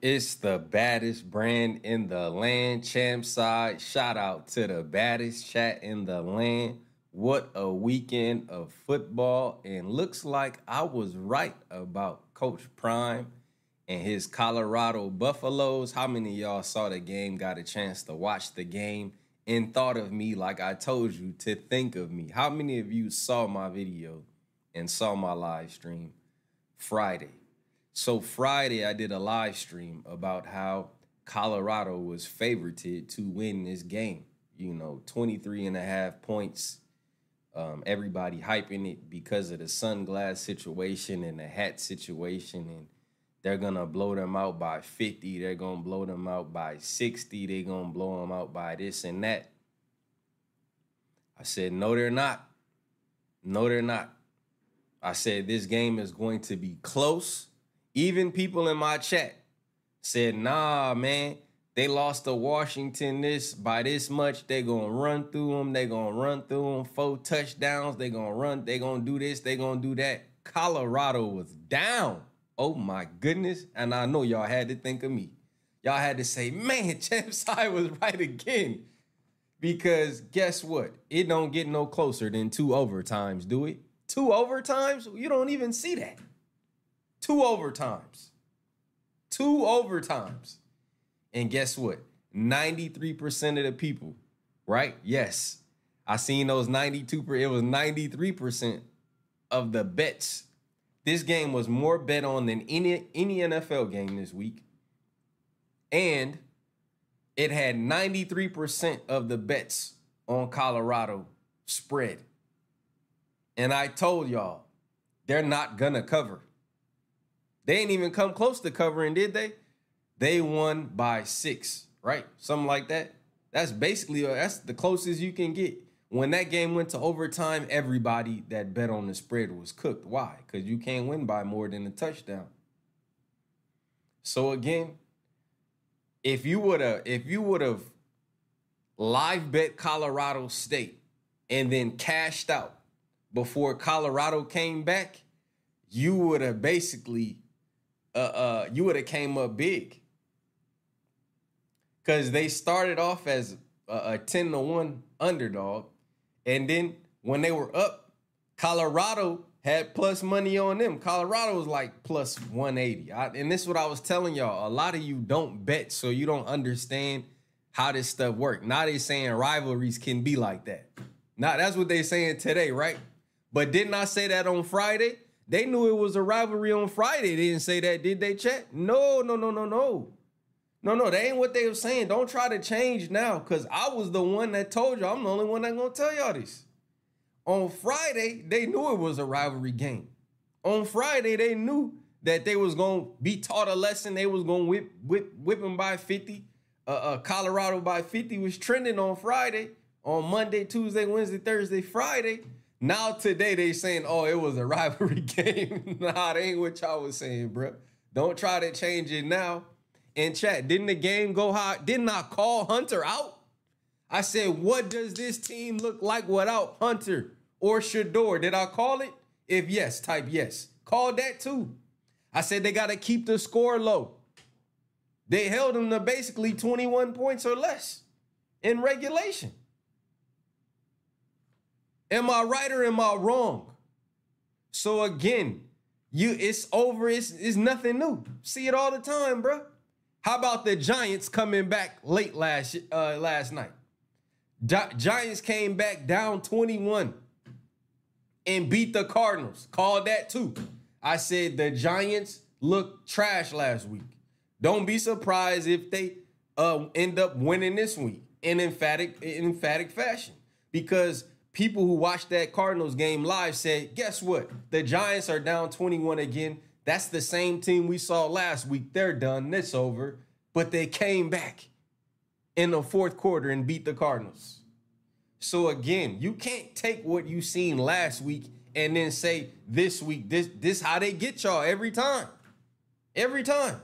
It's the baddest brand in the land, champ side. Shout out to the baddest chat in the land. What a weekend of football. And looks like I was right about Coach Prime and his Colorado Buffaloes. How many y'all saw the game, got a chance to watch the game, and thought of me like I told you to think of me? How many of you saw my video and saw my live stream Friday? So Friday, I did a live stream about how Colorado was favorited to win this game. You know, 23 and a half points. Um, everybody hyping it because of the sunglass situation and the hat situation. And they're going to blow them out by 50. They're going to blow them out by 60. They're going to blow them out by this and that. I said, no, they're not. No, they're not. I said, this game is going to be close even people in my chat said, nah, man, they lost to Washington this by this much. They gonna run through them. They gonna run through them. Four touchdowns. They gonna run. They gonna do this. They gonna do that. Colorado was down. Oh my goodness. And I know y'all had to think of me. Y'all had to say, man, Champ Side was right again. Because guess what? It don't get no closer than two overtimes, do it? Two overtimes? You don't even see that. Two overtimes. Two overtimes. And guess what? 93% of the people, right? Yes. I seen those 92 it was 93% of the bets. This game was more bet on than any any NFL game this week. And it had 93% of the bets on Colorado spread. And I told y'all, they're not gonna cover. They ain't even come close to covering, did they? They won by six, right? Something like that. That's basically uh, that's the closest you can get. When that game went to overtime, everybody that bet on the spread was cooked. Why? Because you can't win by more than a touchdown. So again, if you would have if you would have live bet Colorado State and then cashed out before Colorado came back, you would have basically uh, uh, you would have came up big. Because they started off as a, a 10 to 1 underdog and then when they were up colorado had plus money on them. Colorado was like plus 180 I, and this is what i was telling y'all a lot of you don't bet so you don't understand how this stuff work. Now they saying rivalries can be like that. Now that's what they saying today right? But didn't i say that on friday they knew it was a rivalry on Friday. They didn't say that, did they, chat? No, no, no, no, no. No, no, that ain't what they were saying. Don't try to change now, because I was the one that told you. I'm the only one that gonna tell y'all this. On Friday, they knew it was a rivalry game. On Friday, they knew that they was gonna be taught a lesson. They was gonna whip whip whip them by 50. Uh, uh, Colorado by 50 was trending on Friday. On Monday, Tuesday, Wednesday, Thursday, Friday. Now today they saying, oh, it was a rivalry game. nah, that ain't what y'all was saying, bro. Don't try to change it now. In chat, didn't the game go high? Didn't I call Hunter out? I said, what does this team look like without Hunter or Shedeur? Did I call it? If yes, type yes. Call that too. I said they got to keep the score low. They held them to basically 21 points or less in regulation. Am I right or am I wrong? So again, you it's over. It's, it's nothing new. See it all the time, bro. How about the Giants coming back late last uh, last night? Gi- Giants came back down 21 and beat the Cardinals. Called that too. I said the Giants looked trash last week. Don't be surprised if they uh, end up winning this week in emphatic in emphatic fashion because people who watched that Cardinals game live said, guess what? The Giants are down 21 again. That's the same team we saw last week. They're done. It's over. But they came back in the fourth quarter and beat the Cardinals. So again, you can't take what you seen last week and then say this week, this this how they get y'all every time. Every time.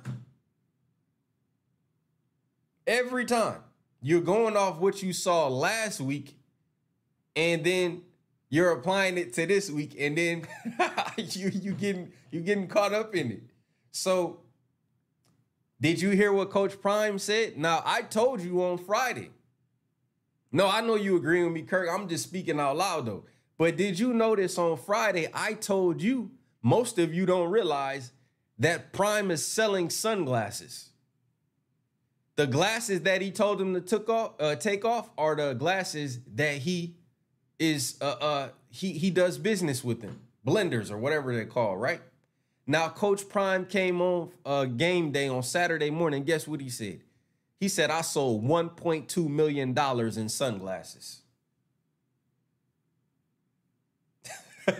Every time. You're going off what you saw last week and then you're applying it to this week, and then you you getting you getting caught up in it. So Did you hear what Coach Prime said? Now, I told you on Friday. No, I know you agree with me, Kirk. I'm just speaking out loud though. But did you notice on Friday, I told you, most of you don't realize that Prime is selling sunglasses. The glasses that he told him to took off, uh, take off are the glasses that he is uh, uh he he does business with them, blenders or whatever they call, right? Now, Coach Prime came on uh, game day on Saturday morning. Guess what he said? He said, I sold $1.2 million in sunglasses.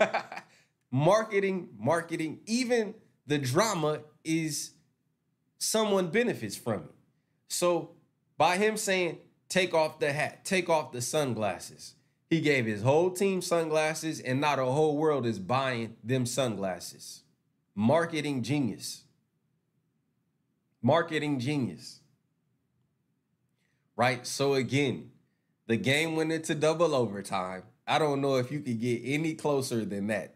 marketing, marketing, even the drama is someone benefits from it. So by him saying, take off the hat, take off the sunglasses, he gave his whole team sunglasses, and now the whole world is buying them sunglasses. Marketing genius. Marketing genius. Right? So again, the game went into double overtime. I don't know if you could get any closer than that,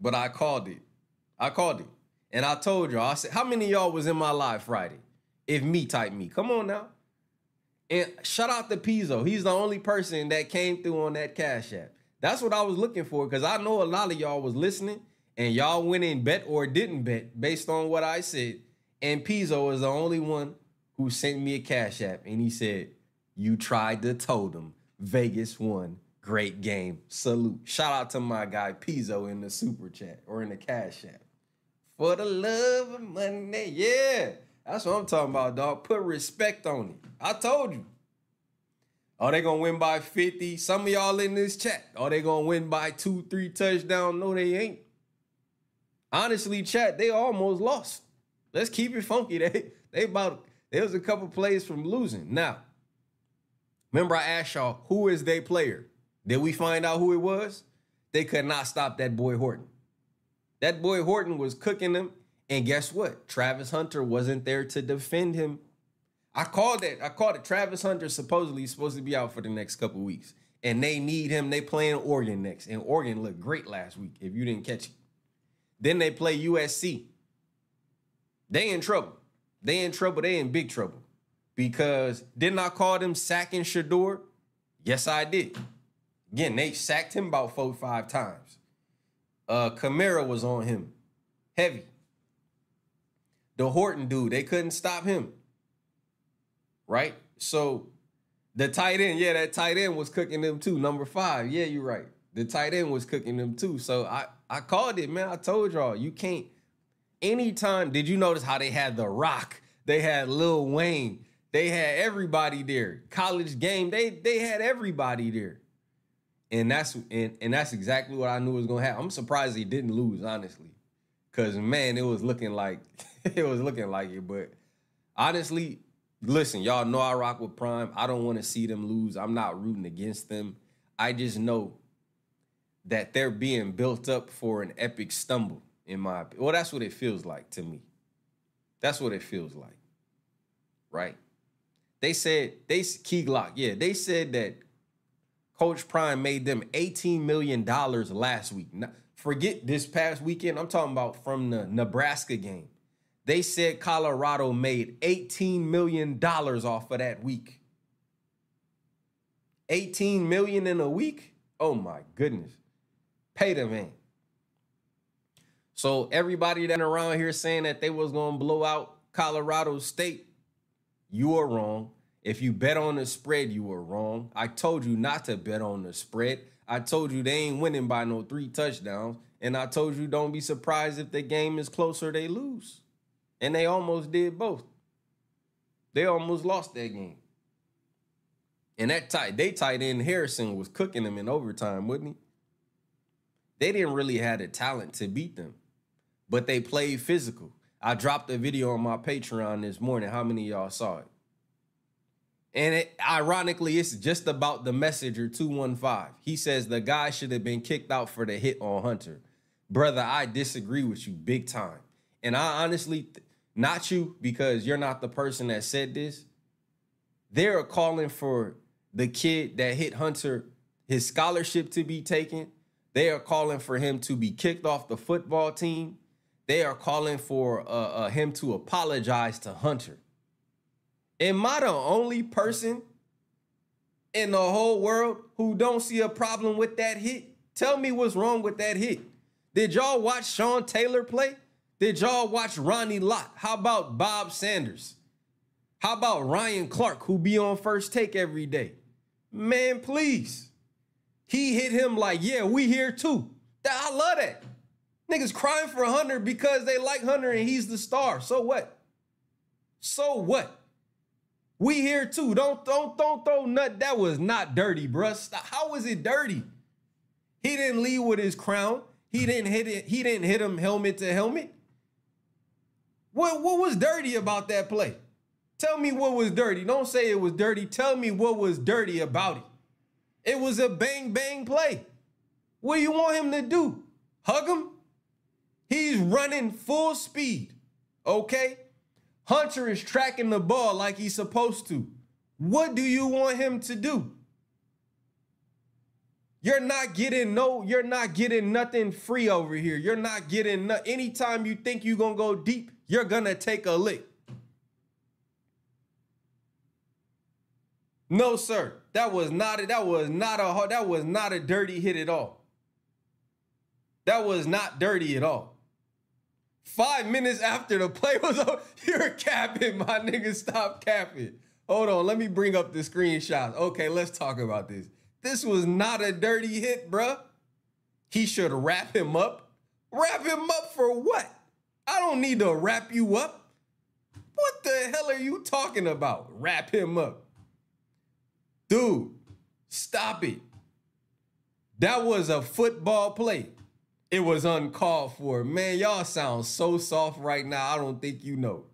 but I called it. I called it. And I told y'all, I said, how many y'all was in my live Friday? If me type me. Come on now. And shout out to Pizzo. He's the only person that came through on that Cash App. That's what I was looking for because I know a lot of y'all was listening and y'all went in bet or didn't bet based on what I said. And Pizzo is the only one who sent me a Cash App and he said, You tried to totem. Vegas won. Great game. Salute. Shout out to my guy Pizzo in the super chat or in the Cash App. For the love of money. Yeah. That's what I'm talking about, dog. Put respect on it. I told you. Are they gonna win by 50? Some of y'all in this chat. Are they gonna win by two, three touchdowns? No, they ain't. Honestly, chat, they almost lost. Let's keep it funky. They they about there was a couple plays from losing. Now, remember I asked y'all who is their player? Did we find out who it was? They could not stop that boy Horton. That boy Horton was cooking them. And guess what? Travis Hunter wasn't there to defend him. I called it. I called it. Travis Hunter supposedly supposed to be out for the next couple weeks. And they need him. They playing Oregon next. And Oregon looked great last week, if you didn't catch it. Then they play USC. They in trouble. They in trouble. They in big trouble. Because didn't I call them sacking Shedeur? Yes, I did. Again, they sacked him about four, five times. Uh Kamara was on him. Heavy. The Horton dude, they couldn't stop him. Right? So the tight end, yeah, that tight end was cooking them too. Number five. Yeah, you're right. The tight end was cooking them too. So I I called it, man. I told y'all, you can't anytime. Did you notice how they had The Rock? They had Lil Wayne. They had everybody there. College game, they they had everybody there. And that's and, and that's exactly what I knew was gonna happen. I'm surprised he didn't lose, honestly. Cause man, it was looking like it was looking like it. But honestly, listen, y'all know I rock with Prime. I don't want to see them lose. I'm not rooting against them. I just know that they're being built up for an epic stumble, in my opinion. Well, that's what it feels like to me. That's what it feels like. Right? They said, they Key Glock, yeah, they said that Coach Prime made them $18 million last week. Now, forget this past weekend. I'm talking about from the Nebraska game. They said Colorado made $18 million off of that week. 18 million in a week? Oh my goodness. Pay the man. So everybody that around here saying that they was gonna blow out Colorado State, you are wrong. If you bet on the spread, you were wrong. I told you not to bet on the spread. I told you they ain't winning by no three touchdowns. And I told you don't be surprised if the game is closer, they lose. And they almost did both. They almost lost that game. And that tight, they tight end Harrison was cooking them in overtime, wouldn't he? They didn't really have the talent to beat them, but they played physical. I dropped a video on my Patreon this morning. How many y'all saw it? And it, ironically, it's just about the messenger 215. He says the guy should have been kicked out for the hit on Hunter. Brother, I disagree with you big time. And I honestly, not you, because you're not the person that said this. They're calling for the kid that hit Hunter, his scholarship to be taken. They are calling for him to be kicked off the football team. They are calling for uh, uh, him to apologize to Hunter. Am I the only person in the whole world who don't see a problem with that hit? Tell me what's wrong with that hit. Did y'all watch Sean Taylor play? Did y'all watch Ronnie Lott? How about Bob Sanders? How about Ryan Clark, who be on first take every day? Man, please. He hit him like, yeah, we here too. I love that. Niggas crying for Hunter because they like Hunter and he's the star. So what? So what? We here too. Don't don't don't throw nut. That was not dirty, bruh. Stop. How was it dirty? He didn't lead with his crown. He didn't hit it. He didn't hit him helmet to helmet. What what was dirty about that play? Tell me what was dirty. Don't say it was dirty. Tell me what was dirty about it. It was a bang bang play. What do you want him to do? Hug him? He's running full speed. Okay? Hunter is tracking the ball like he's supposed to. What do you want him to do? You're not getting no, you're not getting nothing free over here. You're not getting no, anytime you think you're gonna go deep, you're gonna take a lick. No, sir. That was not a, that was not a that was not a dirty hit at all. That was not dirty at all. Five minutes after the play was over, you're capping, my nigga. Stop capping. Hold on, let me bring up the screenshots. Okay, let's talk about this. This was not a dirty hit, bruh. He should wrap him up. Wrap him up for what? I don't need to wrap you up. What the hell are you talking about? Wrap him up. Dude, stop it. That was a football play. It was uncalled for. Man, y'all sound so soft right now. I don't think you know.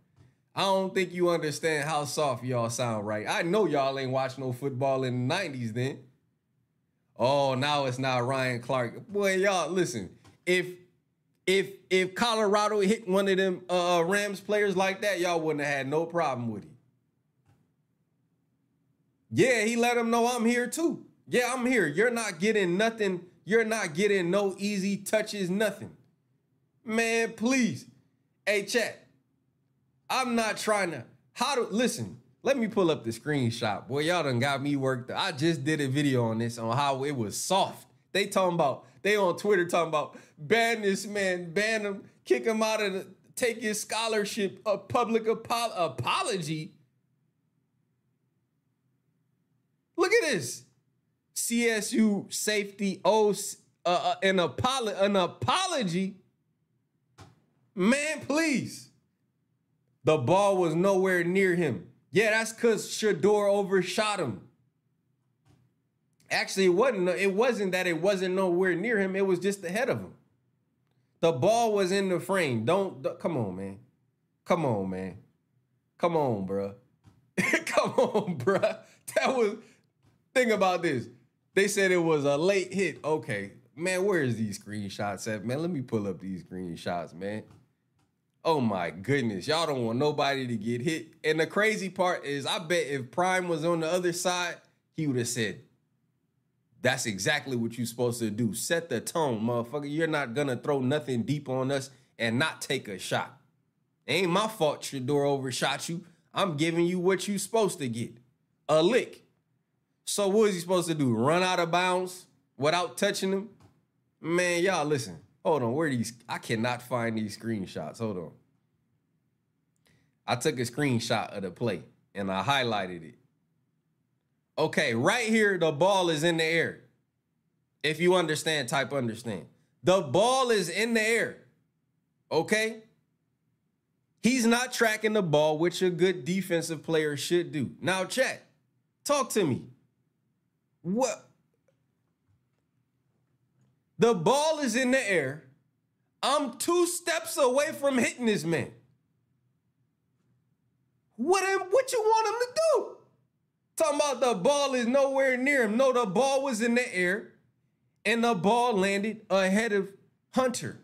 I don't think you understand how soft y'all sound right. I know y'all ain't watched no football in the 90s then. Oh, now it's not Ryan Clark. Boy, y'all listen. If if if Colorado hit one of them uh, uh Rams players like that, y'all wouldn't have had no problem with it. Yeah, he let them know I'm here too. Yeah, I'm here. You're not getting nothing you're not getting no easy touches, nothing. Man, please. Hey, chat. I'm not trying to. How to listen? Let me pull up the screenshot. Boy, y'all done got me worked. I just did a video on this on how it was soft. They talking about, they on Twitter talking about ban this man, ban him, kick him out of the, take his scholarship, a public apo- apology. Look at this. CSU safety owes uh, uh, an, apolo- an apology. Man, please. The ball was nowhere near him. Yeah, that's because Shedeur overshot him. Actually, it wasn't. It wasn't that it wasn't nowhere near him. It was just ahead of him. The ball was in the frame. Don't, don't come on, man. Come on, man. Come on, bruh. come on, bruh. That was. Think about this. They said it was a late hit. Okay, man, where is these screenshots at, man? Let me pull up these screenshots, man. Oh my goodness, y'all don't want nobody to get hit. And the crazy part is, I bet if Prime was on the other side, he would have said, "That's exactly what you're supposed to do. Set the tone, motherfucker. You're not gonna throw nothing deep on us and not take a shot. ain't my fault Shedeur overshot you. I'm giving you what you're supposed to get, a lick." So what is he supposed to do? Run out of bounds without touching them? Man, y'all listen. Hold on. Where are these? I cannot find these screenshots. Hold on. I took a screenshot of the play and I highlighted it. Okay, right here, the ball is in the air. If you understand, type understand. The ball is in the air. Okay? He's not tracking the ball, which a good defensive player should do. Now, chat, talk to me. What? The ball is in the air. I'm two steps away from hitting this man. What, what you want him to do? Talking about the ball is nowhere near him. No, the ball was in the air and the ball landed ahead of Hunter.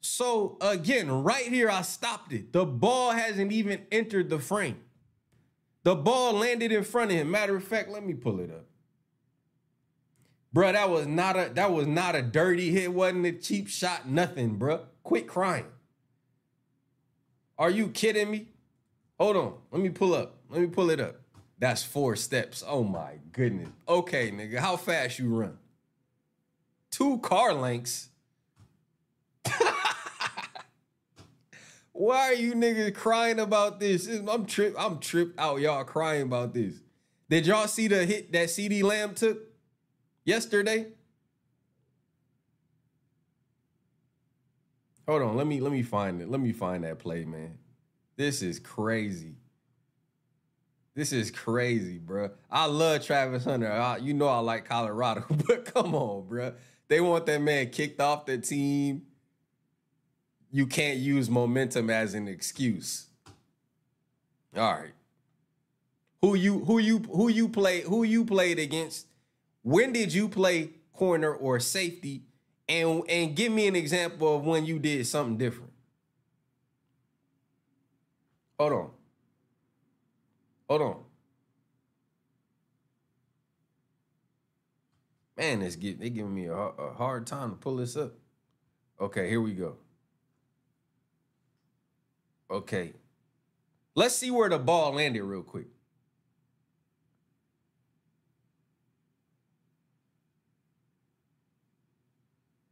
So again, right here, I stopped it. The ball hasn't even entered the frame. The ball landed in front of him. Matter of fact, let me pull it up. Bro, that was not a that was not a dirty hit, wasn't a cheap shot, nothing, bro. Quit crying. Are you kidding me? Hold on. Let me pull up. Let me pull it up. That's four steps. Oh my goodness. Okay, nigga. How fast you run? Two car lengths. Why are you niggas crying about this? I'm trip. I'm tripped out. Y'all crying about this. Did y'all see the hit that CeeDee Lamb took yesterday? Hold on. Let me let me find it. Let me find that play, man. This is crazy. This is crazy, bro. I love Travis Hunter. I, you know I like Colorado, but come on, bro. They want that man kicked off the team. You can't use momentum as an excuse. All right. Who you who you who you play who you played against? When did you play corner or safety? And and give me an example of when you did something different. Hold on. Hold on. Man, it's get, they giving me a, a hard time to pull this up. Okay, here we go. Okay. Let's see where the ball landed real quick.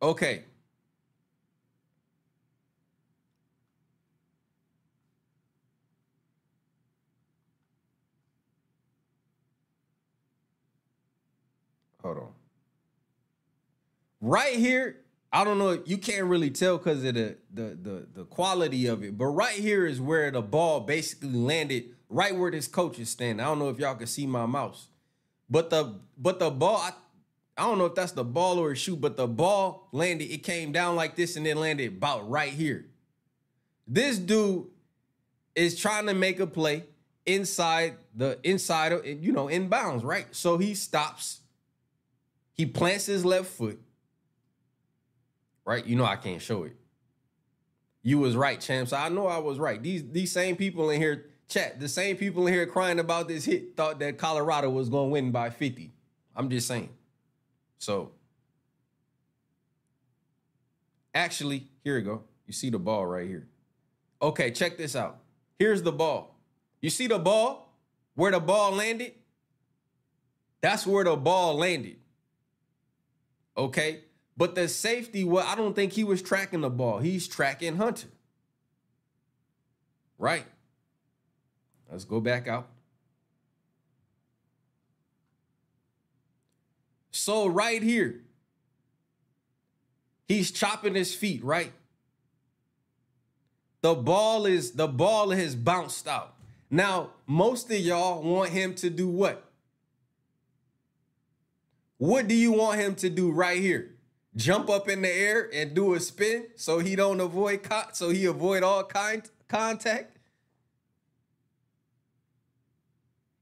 Okay. Hold on. Right here, I don't know. You can't really tell because of the, the the the quality of it. But right here is where the ball basically landed. Right where this coach is standing. I don't know if y'all can see my mouse, but the but the ball. I, I don't know if that's the ball or a shoe, but the ball landed. It came down like this and then landed about right here. This dude is trying to make a play inside the inside of you know in bounds, right? So he stops he plants his left foot. Right? You know I can't show it. You was right, champs. I know I was right. These these same people in here, chat, the same people in here crying about this hit thought that Colorado was going to win by 50. I'm just saying. So, actually, here we go. You see the ball right here. Okay, check this out. Here's the ball. You see the ball? Where the ball landed? That's where the ball landed. Okay. But the safety, well, I don't think he was tracking the ball. He's tracking Hunter. Right. Let's go back out. So right here, he's chopping his feet, right? The ball is the ball has bounced out. Now, most of y'all want him to do what? What do you want him to do right here? Jump up in the air and do a spin so he don't avoid co- so he avoid all kind contact.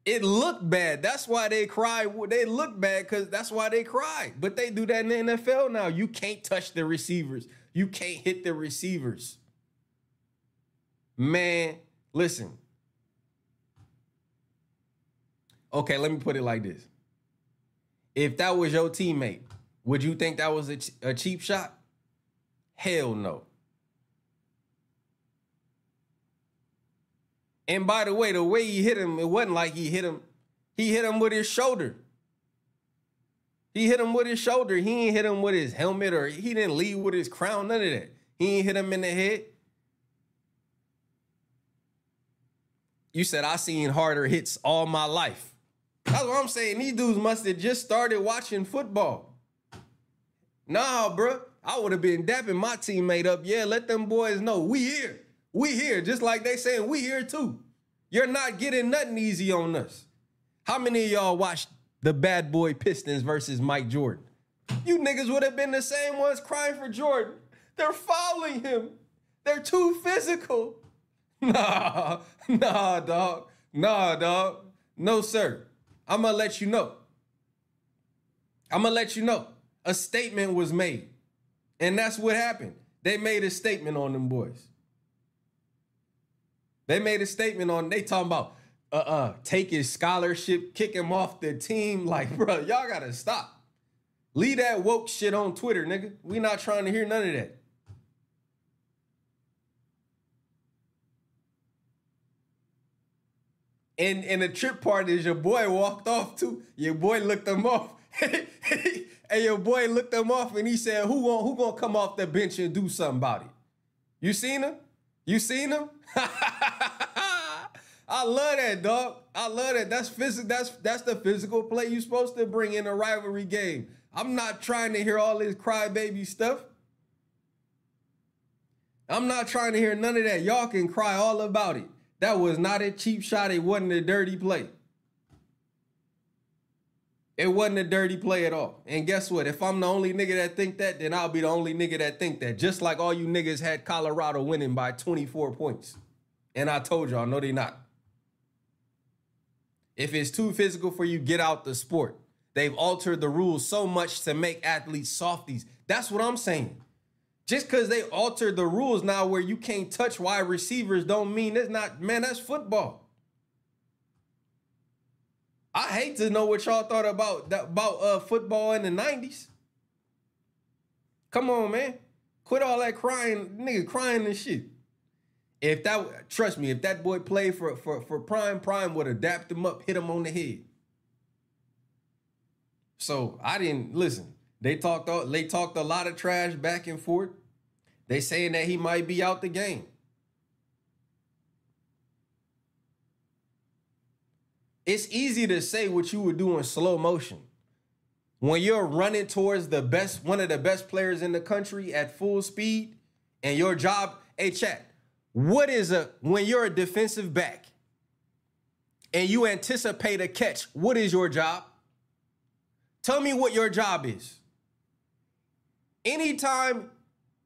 It looked bad. That's why they cry. They look bad because that's why they cry. But they do that in the NFL now. You can't touch the receivers. You can't hit the receivers. Man, listen. Okay, let me put it like this if that was your teammate, would you think that was a, ch- a cheap shot? Hell no. And by the way, the way he hit him, it wasn't like he hit him. He hit him with his shoulder. He hit him with his shoulder. He ain't hit him with his helmet or he didn't lead with his crown. None of that. He ain't hit him in the head. You said I seen harder hits all my life. That's what I'm saying. These dudes must have just started watching football. Nah, bro. I would have been dapping my teammate up. Yeah, let them boys know we here. We here. Just like they saying we here too. You're not getting nothing easy on us. How many of y'all watched the bad boy Pistons versus Mike Jordan? You niggas would have been the same ones crying for Jordan. They're fouling him. They're too physical. Nah, nah, dog. Nah, dog. No, sir. I'm gonna let you know. I'm gonna let you know. A statement was made. And that's what happened. They made a statement on them boys. They made a statement on, they talking about uh uh take his scholarship, kick him off the team. Like, bro, y'all gotta stop. Leave that woke shit on Twitter, nigga. We not trying to hear none of that. And and the trip part is your boy walked off too. Your boy looked him off. and your boy looked him off and he said, Who gonna who gonna come off the bench and do something about it? You seen him? You seen him? I love that, dog. I love that. That's physical. That's that's the physical play you're supposed to bring in a rivalry game. I'm not trying to hear all this crybaby stuff. I'm not trying to hear none of that. Y'all can cry all about it. That was not a cheap shot. It wasn't a dirty play. It wasn't a dirty play at all. And guess what? If I'm the only nigga that think that, then I'll be the only nigga that think that. Just like all you niggas had Colorado winning by 24 points. And I told y'all, no, they not. If it's too physical for you, get out the sport. They've altered the rules so much to make athletes softies. That's what I'm saying. Just because they altered the rules now where you can't touch wide receivers don't mean it's not, man, that's football. I hate to know what y'all thought about about uh, football in the 90s. Come on, man. Quit all that crying, nigga, crying and shit. If that trust me, if that boy played for for for Prime, Prime would adapt him up, hit him on the head. So I didn't listen. They talked they talked a lot of trash back and forth. They saying that he might be out the game. It's easy to say what you would do in slow motion. When you're running towards the best, one of the best players in the country at full speed, and your job, hey chat, what is a when you're a defensive back and you anticipate a catch, what is your job? Tell me what your job is. Anytime,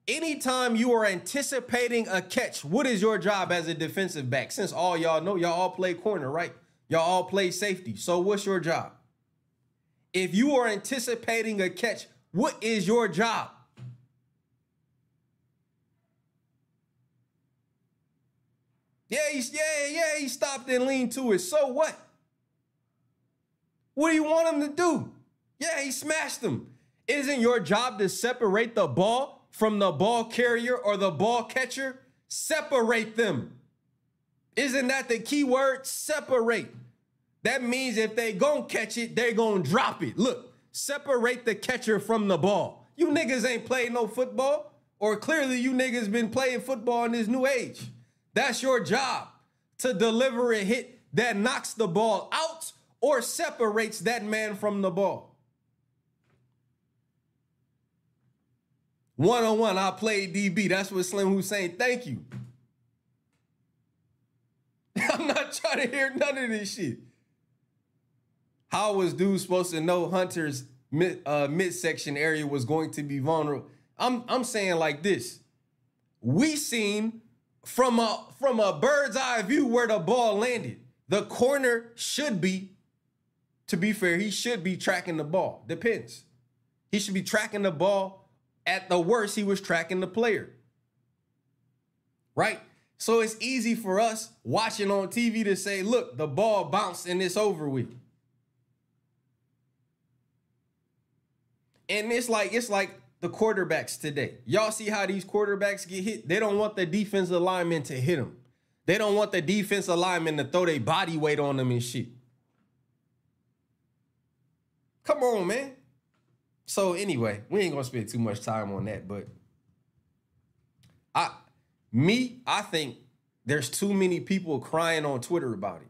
anytime you are anticipating a catch, what is your job as a defensive back? Since all y'all know, y'all all play corner, right? Y'all all play safety. So what's your job? If you are anticipating a catch, what is your job? Yeah, he's, yeah, yeah, he stopped and leaned to it. So what? What do you want him to do? Yeah, he smashed him. Isn't your job to separate the ball from the ball carrier or the ball catcher? Separate them. Isn't that the key word? Separate. That means if they gon' catch it, they gon' drop it. Look, separate the catcher from the ball. You niggas ain't played no football, or clearly you niggas been playing football in this new age. That's your job to deliver a hit that knocks the ball out or separates that man from the ball. One on one, I played DB. That's what Slim Hussein. Thank you. I'm not trying to hear none of this shit. How was dude supposed to know Hunter's mid, uh, midsection area was going to be vulnerable? I'm I'm saying like this. We seen from a from a bird's eye view where the ball landed. The corner should be, to be fair, he should be tracking the ball. Depends. He should be tracking the ball. At the worst, he was tracking the player. Right? So it's easy for us watching on TV to say, look, the ball bounced and it's over with. And it's like it's like the quarterbacks today. Y'all see how these quarterbacks get hit? They don't want the defensive lineman to hit them. They don't want the defensive lineman to throw their body weight on them and shit. Come on, man. So anyway, we ain't gonna spend too much time on that, but I me, I think there's too many people crying on Twitter about it.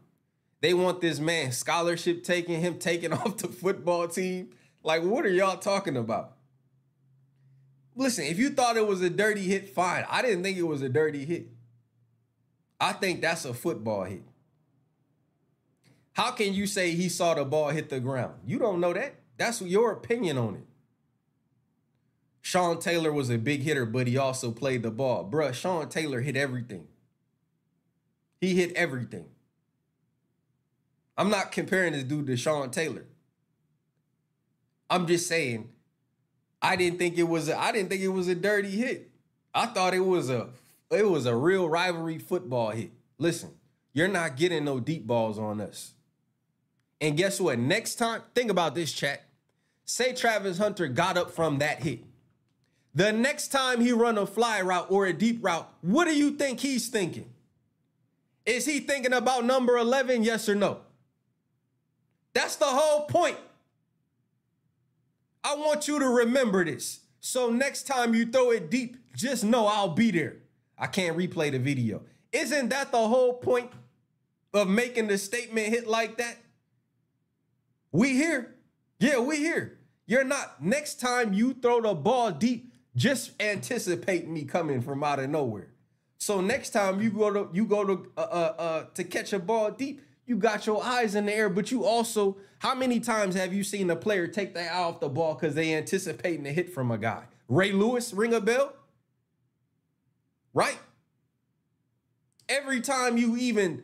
They want this man scholarship taking him taking off the football team. Like, what are y'all talking about? Listen, if you thought it was a dirty hit, fine. I didn't think it was a dirty hit. I think that's a football hit. How can you say he saw the ball hit the ground? You don't know that. That's your opinion on it. Sean Taylor was a big hitter, but he also played the ball. Bruh, Sean Taylor hit everything. He hit everything. I'm not comparing this dude to Sean Taylor. I'm just saying, I didn't think it was a, I didn't think it was a dirty hit. I thought it was a it was a real rivalry football hit. Listen, you're not getting no deep balls on us. And guess what? Next time, think about this chat. Say Travis Hunter got up from that hit. The next time he run a fly route or a deep route, what do you think he's thinking? Is he thinking about number 11? Yes or no? That's the whole point. I want you to remember this. So next time you throw it deep, just know I'll be there. I can't replay the video. Isn't that the whole point of making the statement hit like that? We here. Yeah, we here. You're not. Next time you throw the ball deep, just anticipate me coming from out of nowhere. So next time you go to you go to uh, uh, uh, to catch a ball deep, you got your eyes in the air, but you also how many times have you seen a player take their eye off the ball because they anticipating a hit from a guy? Ray Lewis, ring a bell? Right? Every time you even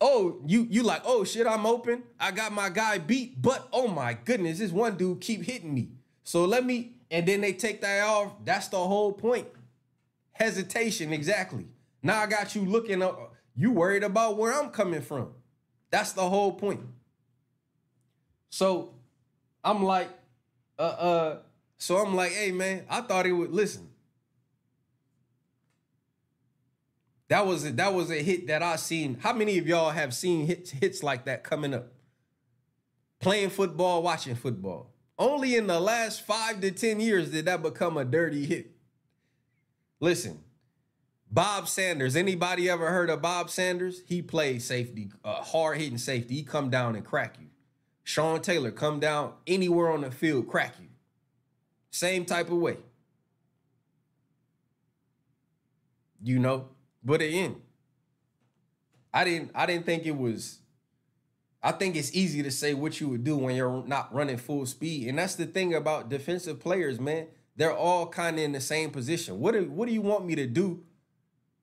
oh, you you like, oh shit, I'm open. I got my guy beat, but oh my goodness, this one dude keep hitting me. So let me and then they take that off. That's the whole point. Hesitation, exactly. Now I got you looking up. You worried about where I'm coming from. That's the whole point. So I'm like, uh, uh, so I'm like, hey man, I thought he would listen. That was a, that was a hit that I seen. How many of y'all have seen hits hits like that coming up? Playing football, watching football. Only in the last five to 10 years did that become a dirty hit. Listen, Bob Sanders. Anybody ever heard of Bob Sanders? He plays safety, uh, hard hitting safety. He come down and crack you. Sean Taylor come down anywhere on the field, crack you. Same type of way. You know, but again, I didn't I didn't think it was I think it's easy to say what you would do when you're not running full speed. And that's the thing about defensive players, man. They're all kind of in the same position. What do, what do you want me to do?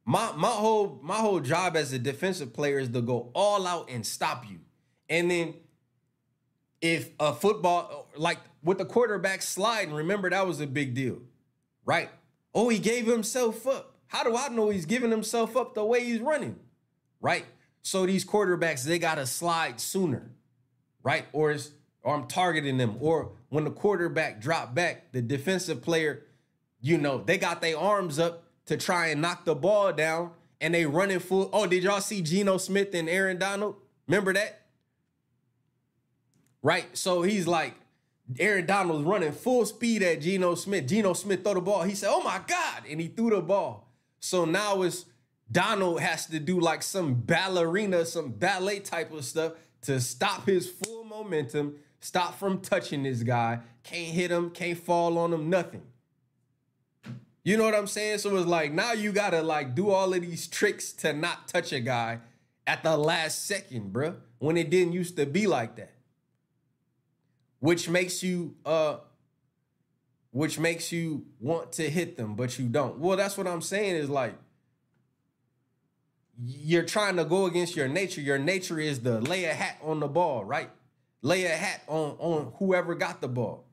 My my whole my whole job as a defensive player is to go all out and stop you. And then if a football like with the quarterback sliding, remember that was a big deal. Right? Oh, he gave himself up. How do I know he's giving himself up the way he's running? Right? So these quarterbacks, they got to slide sooner, right? Or is or I'm targeting them. Or when the quarterback drop back, the defensive player, you know, they got their arms up to try and knock the ball down and they running full. Oh, did y'all see Geno Smith and Aaron Donald? Remember that? Right? So he's like, Aaron Donald's running full speed at Geno Smith. Geno Smith throw the ball. He said, Oh my God. And he threw the ball. So now it's Donald has to do like some ballerina, some ballet type of stuff to stop his full momentum, stop from touching this guy, can't hit him, can't fall on him, nothing. You know what I'm saying? So it's like now you gotta like do all of these tricks to not touch a guy at the last second, bruh, when it didn't used to be like that. Which makes you uh which makes you want to hit them, but you don't. Well, that's what I'm saying is like you're trying to go against your nature. Your nature is to lay a hat on the ball, right? Lay a hat on on whoever got the ball.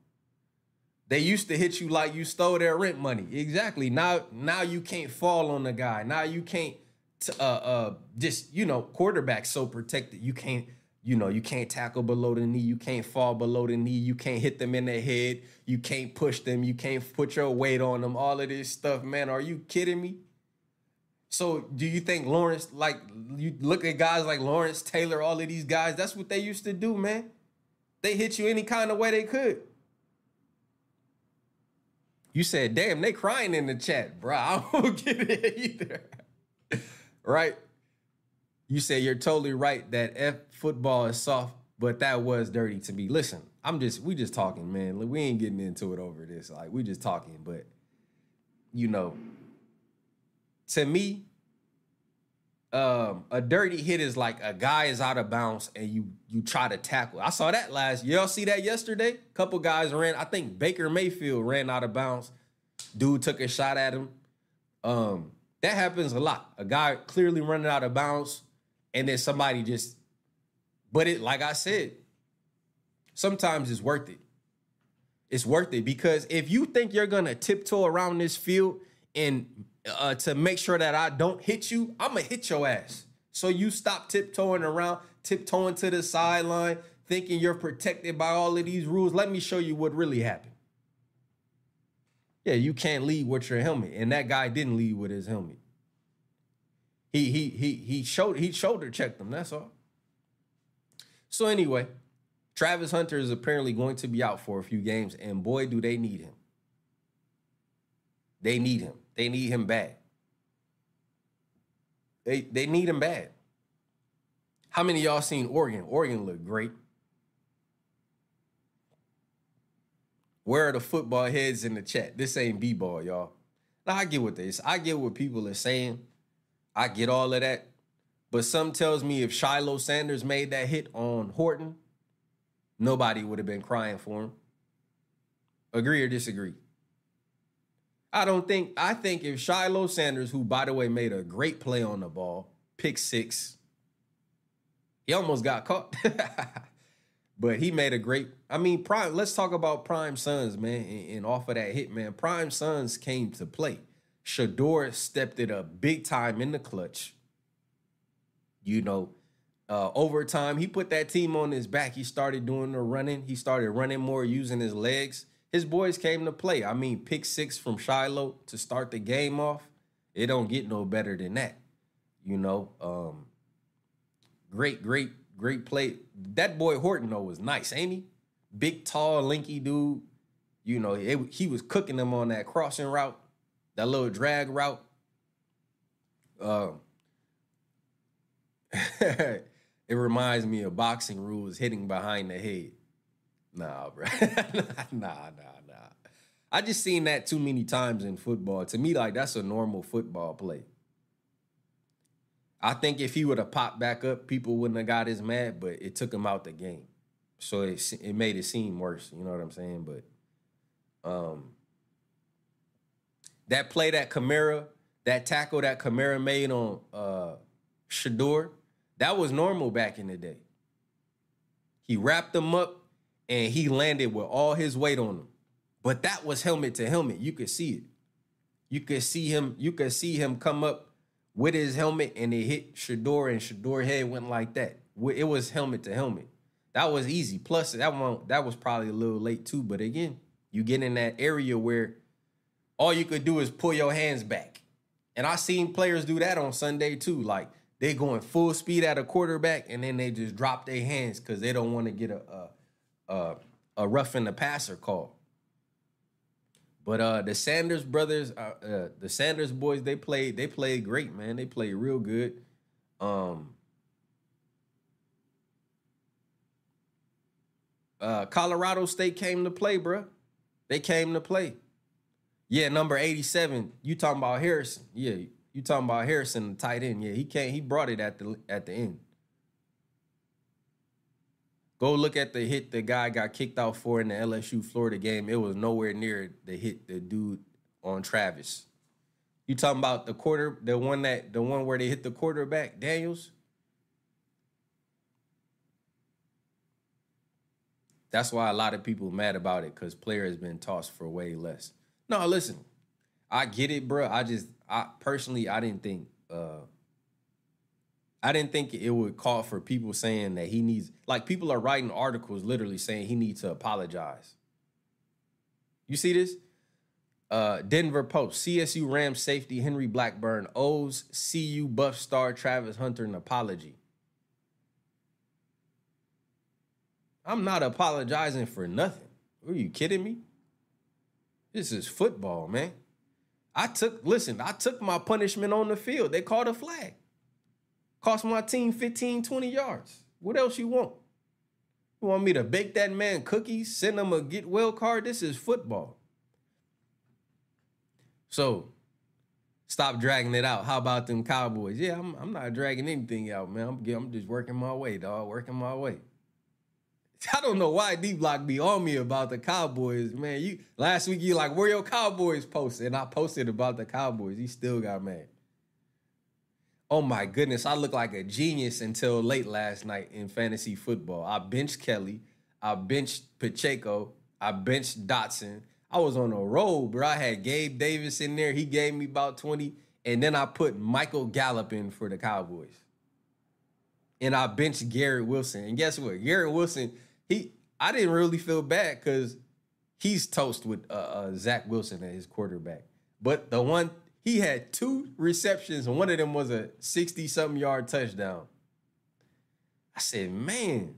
They used to hit you like you stole their rent money. Exactly. Now now you can't fall on the guy. Now you can't t- uh uh just, you know, quarterback so protected. You can't you know, you can't tackle below the knee. You can't fall below the knee. You can't hit them in the head. You can't push them. You can't put your weight on them. All of this stuff, man. Are you kidding me? So do you think Lawrence, like you look at guys like Lawrence Taylor, all of these guys, that's what they used to do, man. They hit you any kind of way they could. You said, damn, they crying in the chat, bro. I don't get it either. right? You say you're totally right that F football is soft, but that was dirty to me. Listen, I'm just we just talking, man. We ain't getting into it over this. Like we just talking, but you know, to me, um, a dirty hit is like a guy is out of bounds and you you try to tackle. I saw that last. Y'all see that yesterday? Couple guys ran. I think Baker Mayfield ran out of bounds. Dude took a shot at him. Um, that happens a lot. A guy clearly running out of bounds, and then somebody just. But it, like I said, sometimes it's worth it. It's worth it because if you think you're gonna tiptoe around this field and uh, to make sure that I don't hit you, I'm gonna hit your ass. So you stop tiptoeing around, tiptoeing to the sideline, thinking you're protected by all of these rules. Let me show you what really happened. Yeah, you can't lead with your helmet, and that guy didn't lead with his helmet. He he he he showed he shoulder checked them. That's all. So anyway, Travis Hunter is apparently going to be out for a few games, and boy, do they need him. They need him. They need him bad. They they need him bad. How many y'all seen Oregon? Oregon looked great. Where are the football heads in the chat? This ain't b-ball, y'all. Now I get what this. I get what people are saying. I get all of that. But some tells me if Shiloh Sanders made that hit on Horton, nobody would have been crying for him. Agree or disagree? I don't think I think if Shiloh Sanders, who by the way made a great play on the ball, pick six, he almost got caught. but he made a great. I mean, prime. Let's talk about Prime Sons, man. And, and off of that hit, man, Prime Sons came to play. Shedeur stepped it up big time in the clutch. You know, uh, overtime, he put that team on his back. He started doing the running. He started running more, using his legs his boys came to play. I mean, pick six from Shiloh to start the game off. It don't get no better than that. You know, um, great, great, great play. That boy Horton though was nice, ain't he? Big, tall, linky dude. You know, it, he was cooking them on that crossing route, that little drag route. Um, it reminds me of boxing rules hitting behind the head. Nah, bro. nah, nah, nah. I just seen that too many times in football. To me, like that's a normal football play. I think if he would have popped back up, people wouldn't have got as mad, but it took him out the game. So it it made it seem worse. You know what I'm saying? But um that play that Kamara, that tackle that Kamara made on uh Shedeur, that was normal back in the day. He wrapped them up and he landed with all his weight on him. But that was helmet to helmet. You could see it. You could see him. You could see him come up with his helmet, and it hit Shedeur and Shedeur head went like that. It was helmet to helmet. That was easy. Plus, that one that was probably a little late too. But again, you get in that area where all you could do is pull your hands back. And I seen players do that on Sunday too. Like they going full speed at a quarterback, and then they just drop their hands because they don't want to get a, a uh, a roughing the passer call. But uh, the Sanders brothers, uh, uh, the Sanders boys, they played. They played great, man. They played real good. Um, uh, Colorado State came to play, bro. They came to play. Yeah, number eighty-seven. You talking about Harrison? Yeah, you talking about Harrison, tight end? Yeah, he can't. He brought it at the at the end. Go look at the hit the guy got kicked out for in the LSU Florida game. It was nowhere near the hit the dude on Travis. You talking about the quarter, the one that the one where they hit the quarterback, Daniels? That's why a lot of people mad about it because player has been tossed for way less. No, listen, I get it, bro. I just, I personally, I didn't think uh I didn't think it would call for people saying that he needs like people are writing articles literally saying he needs to apologize. You see this? Uh, Denver Post, CSU Rams safety Henry Blackburn owes CU Buff star Travis Hunter an apology. I'm not apologizing for nothing. Are you kidding me? This is football, man. I took, listen, I took my punishment on the field. They called a flag. Cost my team 15, 20 yards. What else you want? You want me to bake that man cookies, send him a get well card? This is football. So stop dragging it out. How about them Cowboys? Yeah, I'm, I'm not dragging anything out, man. I'm, I'm just working my way, dog. Working my way. I don't know why D Block be on me about the Cowboys, man. You last week you like where your Cowboys posted, and I posted about the Cowboys. He still got mad. Oh my goodness, I look like a genius until late last night in fantasy football. I benched Kelly, I benched Pacheco, I benched Dotson. I was on a roll, bro. I had Gabe Davis in there. He gave me about 20. And then I put Michael Gallup in for the Cowboys. And I benched Garrett Wilson. And guess what? Garrett Wilson, he I didn't really feel bad because he's toast with uh, uh, Zach Wilson as his quarterback. But the one He had two receptions, and one of them was a 60 something yard touchdown. I said, man.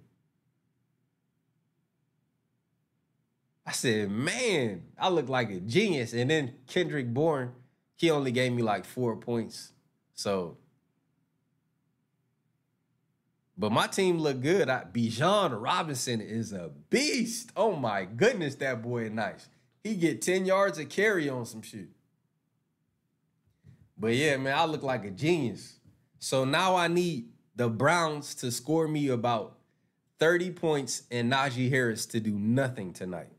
I said, man, I look like a genius. And then Kendrick Bourne, he only gave me like four points. So, but my team looked good. Bijan Robinson is a beast. Oh my goodness, that boy is nice. He get 10 yards of carry on some shit. But yeah, man, I look like a genius. So now I need the Browns to score me about 30 points and Najee Harris to do nothing tonight.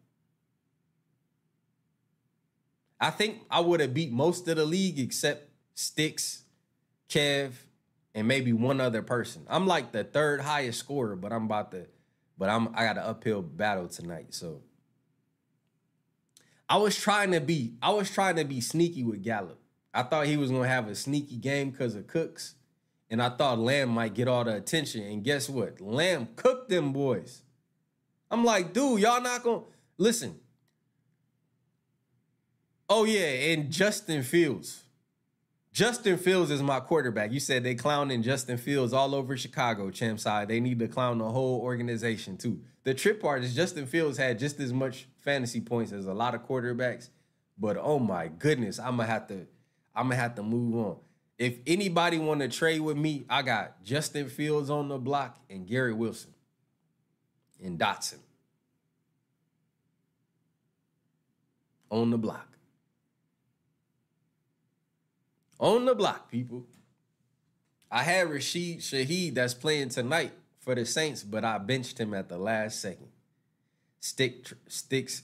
I think I would have beat most of the league except Sticks, Kev, and maybe one other person. I'm like the third highest scorer, but I'm about to, but I'm I got an uphill battle tonight. So I was trying to be, I was trying to be sneaky with Gallup. I thought he was gonna have a sneaky game because of Cooks, and I thought Lamb might get all the attention. And guess what? Lamb cooked them boys. I'm like, dude, y'all not gonna listen. Oh yeah, and Justin Fields. Justin Fields is my quarterback. You said they clowning Justin Fields all over Chicago, champ side. They need to clown the whole organization too. The trip part is Justin Fields had just as much fantasy points as a lot of quarterbacks, but oh my goodness, I'm gonna have to I'm gonna have to move on. If anybody want to trade with me, I got Justin Fields on the block and Gary Wilson and Dotson on the block. On the block, people. I had Rashid Shaheed that's playing tonight for the Saints, but I benched him at the last second. Stick tr- sticks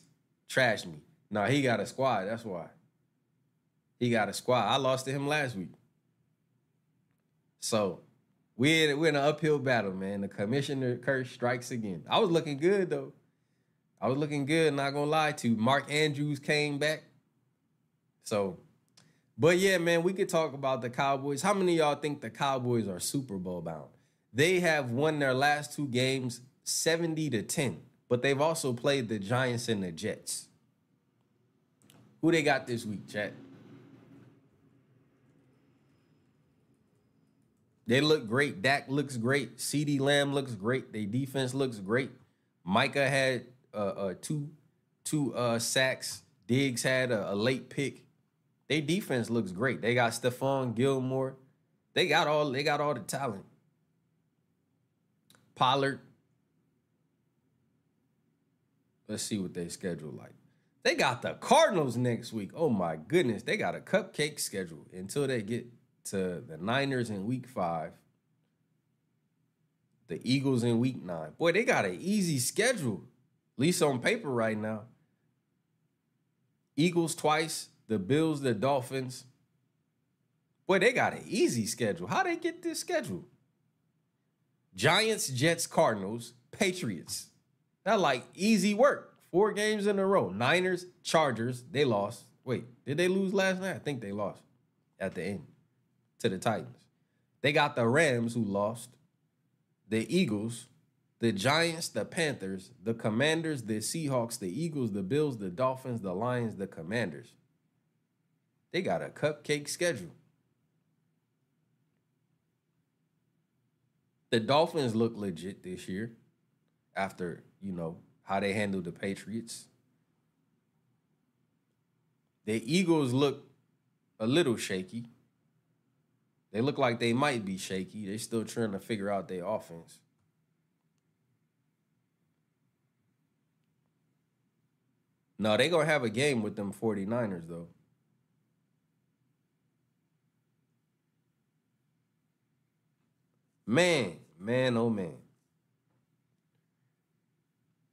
trashed me. No, he got a squad. That's why. He got a squad. I lost to him last week. So we're we're in an uphill battle, man. The commissioner curse strikes again. I was looking good though. I was looking good, not gonna lie to you. Mark Andrews came back. So, but yeah, man, we could talk about the Cowboys. How many y'all think the Cowboys are Super Bowl bound? They have won their last two games 70 to 10, but they've also played the Giants and the Jets. Who they got this week, chat? They look great. Dak looks great. CeeDee Lamb looks great. Their defense looks great. Micah had uh, uh, two two uh, sacks. Diggs had a, a late pick. Their defense looks great. They got Stephon Gilmore. They got all they got all the talent. Pollard. Let's see what they schedule like. They got the Cardinals next week. Oh my goodness, they got a cupcake schedule until they get to the Niners in week five, the Eagles in week nine. Boy, they got an easy schedule, at least on paper right now. Eagles twice, the Bills, the Dolphins. Boy, they got an easy schedule. How they get this schedule? Giants, Jets, Cardinals, Patriots. That like easy work. Four games in a row. Niners, Chargers, they lost. Wait, did they lose last night? I think they lost at the end to the Titans. They got the Rams who lost, the Eagles, the Giants, the Panthers, the Commanders, the Seahawks, the Eagles, the Bills, the Dolphins, the Lions, the Commanders. They got a cupcake schedule. The Dolphins look legit this year after, you know, how they handled the Patriots. The Eagles look a little shaky. They look like they might be shaky. They're still trying to figure out their offense. No, they're going to have a game with them 49ers, though. Man, man, oh man.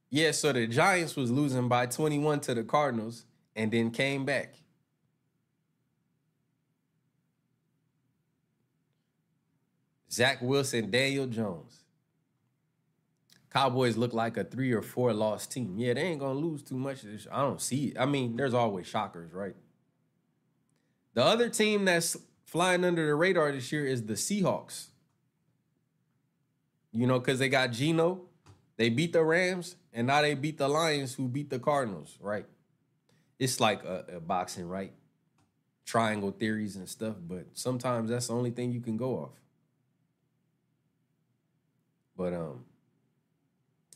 Yeah, so the Giants was losing by 21 to the Cardinals and then came back. Zach Wilson, Daniel Jones. Cowboys look like a three or four loss team. Yeah, they ain't gonna lose too much. I don't see it. I mean, there's always shockers, right? The other team that's flying under the radar this year is the Seahawks. You know, because they got Geno, they beat the Rams, and now they beat the Lions, who beat the Cardinals, right? It's like a, a boxing, right? triangle theories and stuff, but sometimes that's the only thing you can go off. But um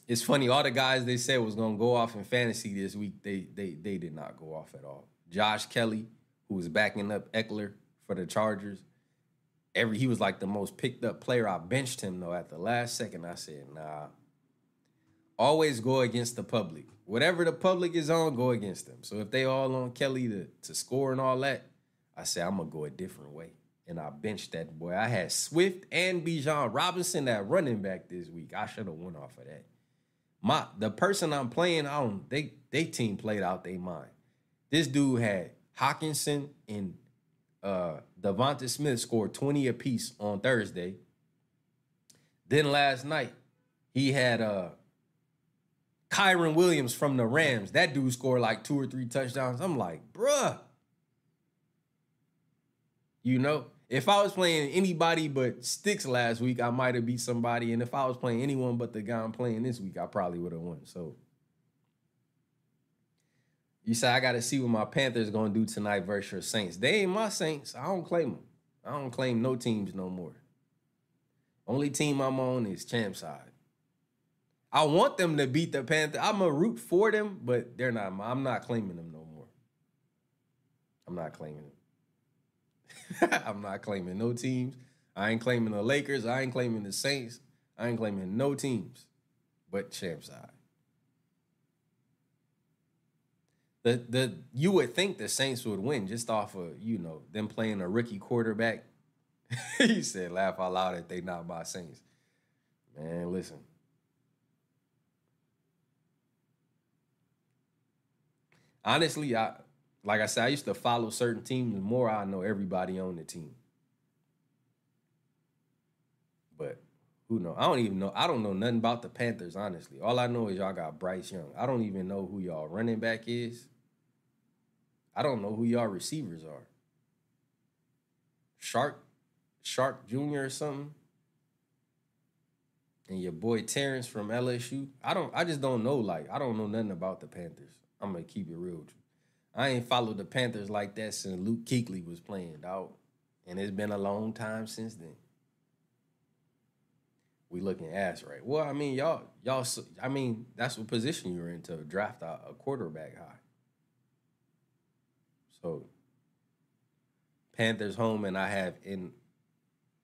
it's funny, all the guys they said was gonna go off in fantasy this week, they they they did not go off at all. Josh Kelley, who was backing up Ekeler for the Chargers, every he was like the most picked up player. I benched him though at the last second. I said, nah. Always go against the public. Whatever the public is on, go against them. So if they all on Kelly to, to score and all that, I said I'm gonna go a different way. And I benched that boy. I had Swift and Bijan Robinson at running back this week. I should have went off of that my the person I'm playing on, they they team played out their mind. This dude had Hockenson and uh Devonta Smith scored 20 apiece on Thursday. Then last night, he had uh Kyren Williams from the Rams. That dude scored like two or three touchdowns. I'm like, bruh. You know, if I was playing anybody but Sticks last week, I might have beat somebody. And if I was playing anyone but the guy I'm playing this week, I probably would have won. So you say I got to see what my Panthers to do tonight versus Saints. They ain't my Saints. I don't claim them. I don't claim no teams no more. Only team I'm on is champ side. I want them to beat the Panthers. I'm a root for them, but they're not. I'm not claiming them no more. I'm not claiming them. I'm not claiming no teams. I ain't claiming the Lakers. I ain't claiming the Saints. I ain't claiming no teams but champ side. The the you would think the Saints would win just off of, you know, them playing a rookie quarterback. he said laugh out loud that they not my Saints. Man, listen. Honestly, I like I said, I used to follow certain teams. The more I know everybody on the team. But who know? I don't even know. I don't know nothing about the Panthers, honestly. All I know is y'all got Bryce Young. I don't even know who y'all running back is. I don't know who y'all receivers are. Shark, Shark Jr. or something. And your boy Terrence from LSU. I don't I just don't know. Like, I don't know nothing about the Panthers. I'm gonna keep it real. I ain't followed the Panthers like that since Luke Kuechly was playing, dog. And it's been a long time since then. We looking ass right. Well, I mean, y'all, y'all. I mean, that's what position you're in to draft a, a quarterback high. So, Panthers home, and I have in,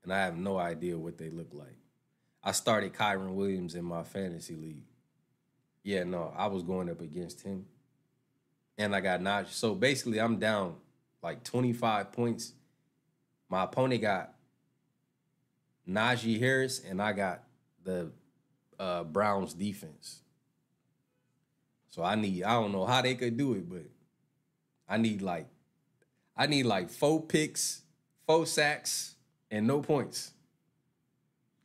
and I have no idea what they look like. I started Kyren Williams in my fantasy league. Yeah, no, I was going up against him and I got Najee. So basically, I'm down like 25 points. My opponent got Najee Harris, and I got the uh, Browns defense. So I need, I don't know how they could do it, but I need like, I need like four picks, four sacks, and no points.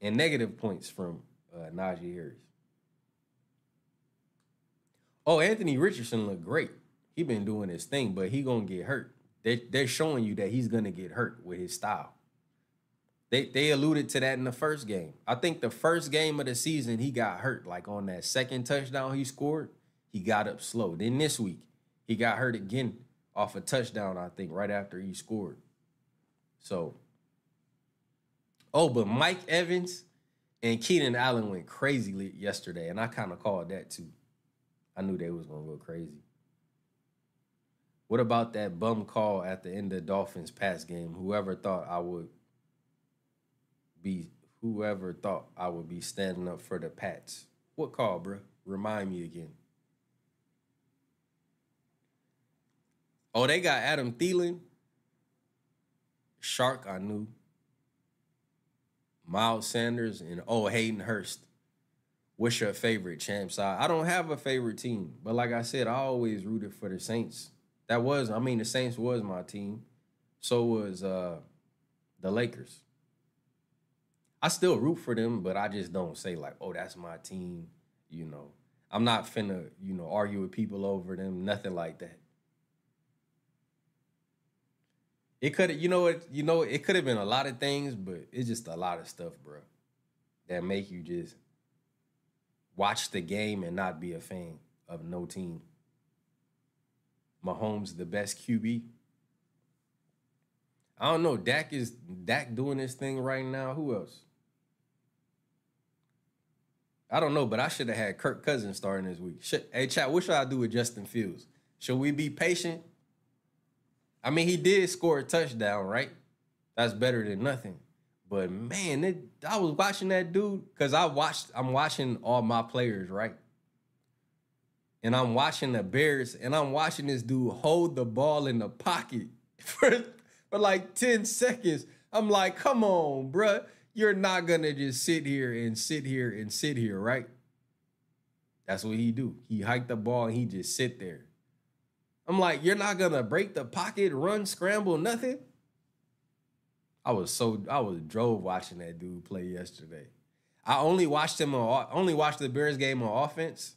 And negative points from uh, Najee Harris. Oh, Anthony Richardson looked great he been doing his thing, but he gonna get hurt. They they're showing you that he's gonna get hurt with his style. They they alluded to that in the first game. I think the first game of the season he got hurt. Like on that second touchdown he scored, he got up slow. Then this week he got hurt again off a touchdown. I think right after he scored. So. Oh, but Mike Evans and Keenan Allen went crazy yesterday, and I kind of called that too. I knew they was gonna go crazy. What about that bum call at the end of Dolphins pass game? Whoever thought I would be whoever thought I would be standing up for the Pats. What call, bro? Remind me again. Oh, they got Adam Thielen. Shark, I knew. Miles Sanders and oh Hayden Hurst. What's your favorite champ side? I don't have a favorite team, but like I said, I always rooted for the Saints. That was, I mean, the Saints was my team. So was uh the Lakers. I still root for them, but I just don't say like, oh, that's my team. You know, I'm not finna, you know, argue with people over them. Nothing like that. It could, you know, it, you know, it could have been a lot of things, but it's just a lot of stuff, bro, that make you just watch the game and not be a fan of no team. Mahomes the best QB? I don't know. Dak is Dak doing this thing right now. Who else? I don't know, but I should have had Kirk Cousins starting this week. Should, hey, chat, what should I do with Justin Fields? Should we be patient? I mean, he did score a touchdown, right? That's better than nothing. But man, it, I was watching that dude because I watched. I'm watching all my players, right? And I'm watching the Bears, and I'm watching this dude hold the ball in the pocket for, for like 10 seconds. I'm like, come on, bruh. You're not gonna just sit here and sit here and sit here, right? That's what he do. He hiked the ball and he just sit there. I'm like, you're not gonna break the pocket, run, scramble, nothing. I was so I was drove watching that dude play yesterday. I only watched him on only watched the Bears game on offense.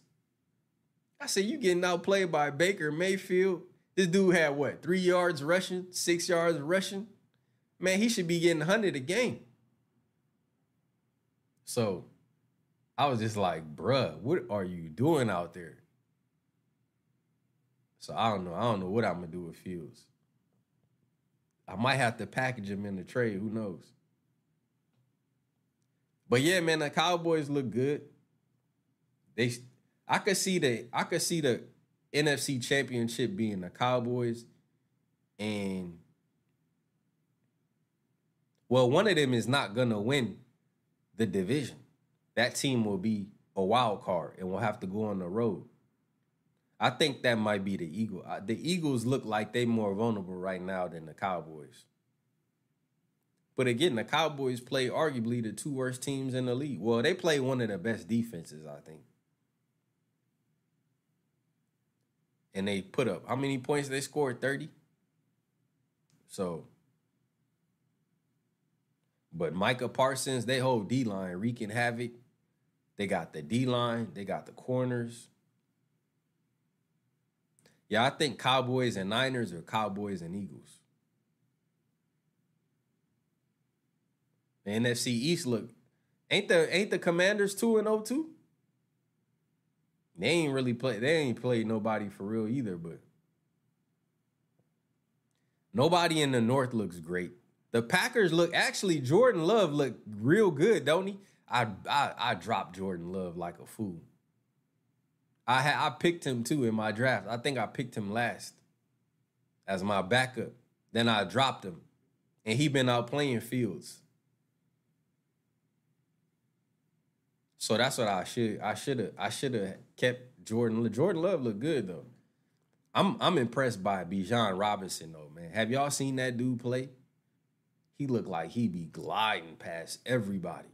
I said, you getting outplayed by Baker Mayfield. This dude had what, three yards rushing, six yards rushing? Man, he should be getting 100 a game. So I was just like, bruh, what are you doing out there? So I don't know. I don't know what I'm gonna do with Fields. I might have to package him in the trade. Who knows? But yeah, man, the Cowboys look good. They, I could see the, I could see the NFC Championship being the Cowboys, and well, one of them is not gonna win the division. That team will be a wild card and will have to go on the road. I think that might be the Eagle. The Eagles look like they more vulnerable right now than the Cowboys. But again, the Cowboys play arguably the two worst teams in the league. Well, they play one of the best defenses, I think. And they put up how many points they scored? 30. So but Micah Parsons, they hold D line wreaking havoc. They got the D line, they got the corners. Yeah, I think Cowboys and Niners are Cowboys and Eagles. The NFC East look ain't the ain't the Commanders two and 0 They ain't really play. They ain't played nobody for real either. But nobody in the North looks great. The Packers look actually Jordan Love look real good, don't he? I I, I dropped Jordan Love like a fool. I had I picked him too in my draft. I think I picked him last as my backup. Then I dropped him, and he been out playing Fields. So that's what I should I should have I should have kept Jordan. Jordan Love look good though. I'm I'm impressed by Bijan Robinson though, man. Have y'all seen that dude play? he looked like he be gliding past everybody.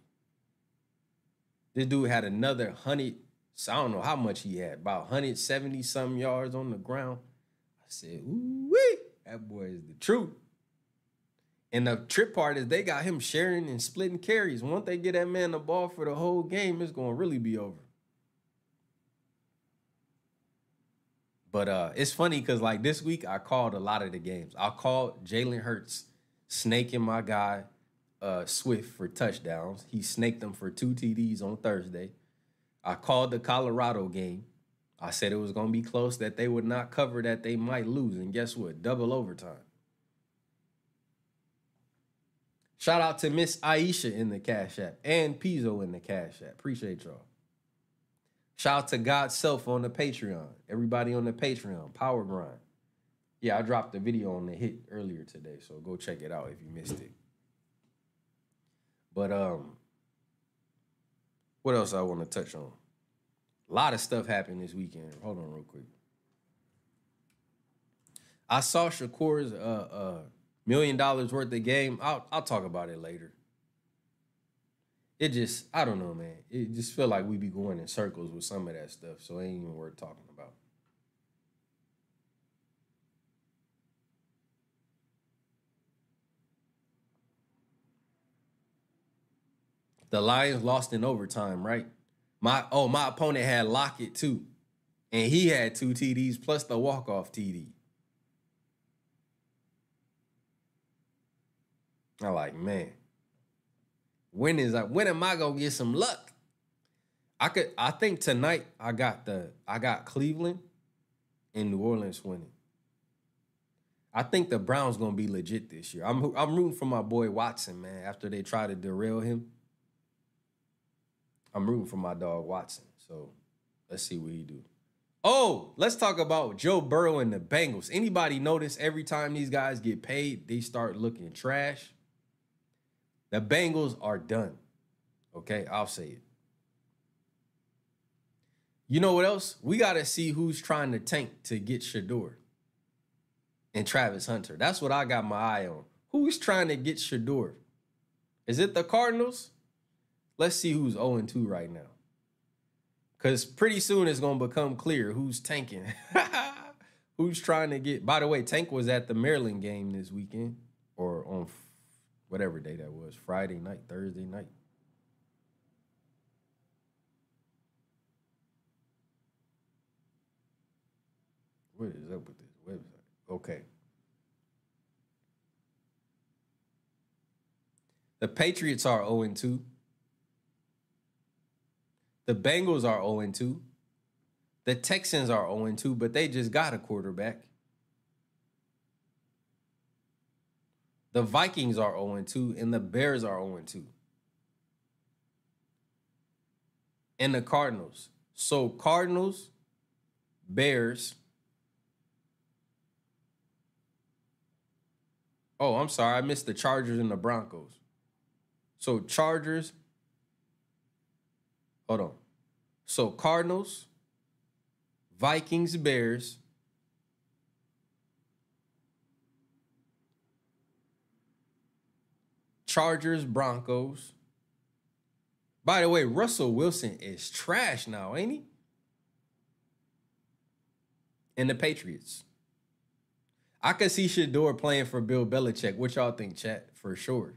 This dude had another hundred, so I don't know how much he had, about 170 some yards on the ground. I said, ooh that boy is the truth. And the trip part is they got him sharing and splitting carries. Once they get that man the ball for the whole game, it's gonna really be over. But uh, it's funny because like this week I called a lot of the games. I called Jalen Hurts snaking my guy uh, Swift for touchdowns. He snaked them for two TDs on Thursday. I called the Colorado game. I said it was going to be close, that they would not cover, that they might lose. And guess what? Double overtime. Shout out to Miss Aisha in the Cash App and Pizzo in the Cash App. Appreciate y'all. Shout out to God's Self on the Patreon. Everybody on the Patreon. Power grind. Yeah, I dropped a video on the hit earlier today, so go check it out if you missed it. But um, what else I want to touch on? A lot of stuff happened this weekend. Hold on, real quick. I saw Shakur's uh, uh, million dollars worth of game. I'll I'll talk about it later. It just I don't know, man. It just feel like we be going in circles with some of that stuff, so it ain't even worth talking about. The Lions lost in overtime, right? My oh, my opponent had Lockett too. And he had two TDs plus the walk-off TD. I like, man. When is I when am I gonna get some luck? I could I think tonight I got the I got Cleveland and New Orleans winning. I think the Browns gonna be legit this year. I'm I'm rooting for my boy Watson, man. After they try to derail him, I'm rooting for my dog Watson. So let's see what he do. Oh, let's talk about Joe Burrow and the Bengals. Anybody notice every time these guys get paid, they start looking trash? The Bengals are done. Okay, I'll say it. You know what else? We got to see who's trying to tank to get Shedeur and Travis Hunter. That's what I got my eye on. Who's trying to get Shedeur? Is it the Cardinals? Let's see who's 0 2 right now. Because pretty soon it's going to become clear who's tanking. who's trying to get. By the way, Tank was at the Maryland game this weekend or on whatever day that was Friday night, Thursday night. What is up with this website? Okay. The Patriots are 0 2. The Bengals are 0 2. The Texans are 0 2, but they just got a quarterback. The Vikings are 0 2, and the Bears are 0 2. And the Cardinals. So, Cardinals, Bears, Oh, I'm sorry. I missed the Chargers and the Broncos. So Chargers. Hold on. So Cardinals, Vikings, Bears. Chargers, Broncos. By the way, Russell Wilson is trash now, ain't he? And the Patriots. I could see Shedeur playing for Bill Belichick. What y'all think, chat? For sure.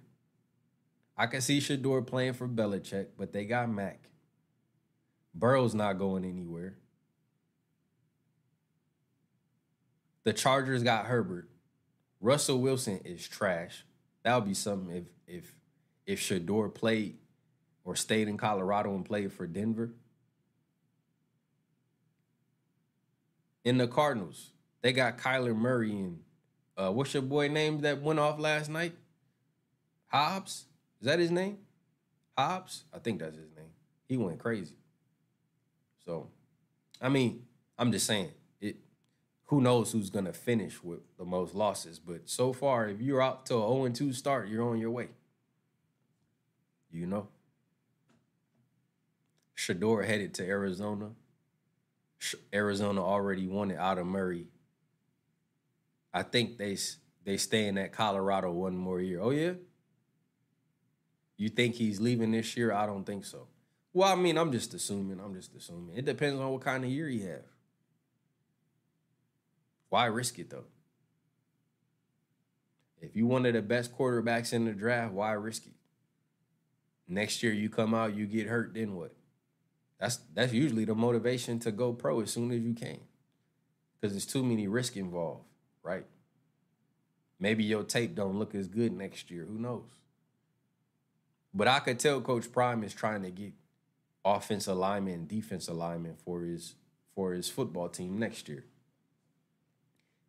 I can see Shedeur playing for Belichick, but they got Mac. Burrow's not going anywhere. The Chargers got Herbert. Russell Wilson is trash. That would be something if if if Shedeur played or stayed in Colorado and played for Denver. In the Cardinals, they got Kyler Murray and uh, what's your boy name that went off last night? Hobbs? Is that his name? Hobbs? I think that's his name. He went crazy. So, I mean, I'm just saying it. Who knows who's gonna finish with the most losses? But so far, if you're out to a 0 2 start, you're on your way. You know. Shedeur headed to Arizona. Arizona already wanted out of Murray I think they they staying at Colorado one more year. Oh yeah. You think he's leaving this year? I don't think so. Well, I mean, I'm just assuming. I'm just assuming. It depends on what kind of year you have. Why risk it though? If you one of the best quarterbacks in the draft, why risk it? Next year you come out, you get hurt, then what? That's that's usually the motivation to go pro as soon as you can. Because there's too many risk involved right? Maybe your tape don't look as good next year. Who knows? But I could tell Coach Prime is trying to get offense alignment and defense alignment for his for his football team next year.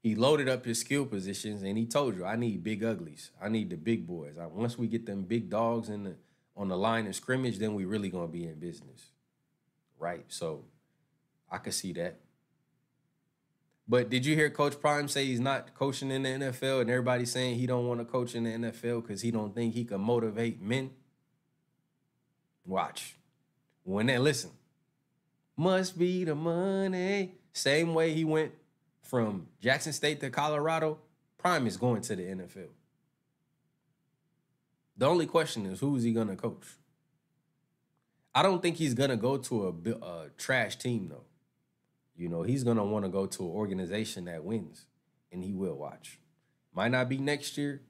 He loaded up his skill positions and he told you, I need big uglies. I need the big boys. I, once we get them big dogs in the on the line of scrimmage, then we really gonna be in business. Right? So I could see that. But did you hear Coach Prime say he's not coaching in the NFL, and everybody saying he don't want to coach in the NFL because he don't think he can motivate men? Watch. When they listen, must be the money. Same way he went from Jackson State to Colorado, Prime is going to the NFL. The only question is who is he going to coach? I don't think he's going to go to a, a trash team though. You know, he's gonna want to go to an organization that wins, and he will watch. Might not be next year,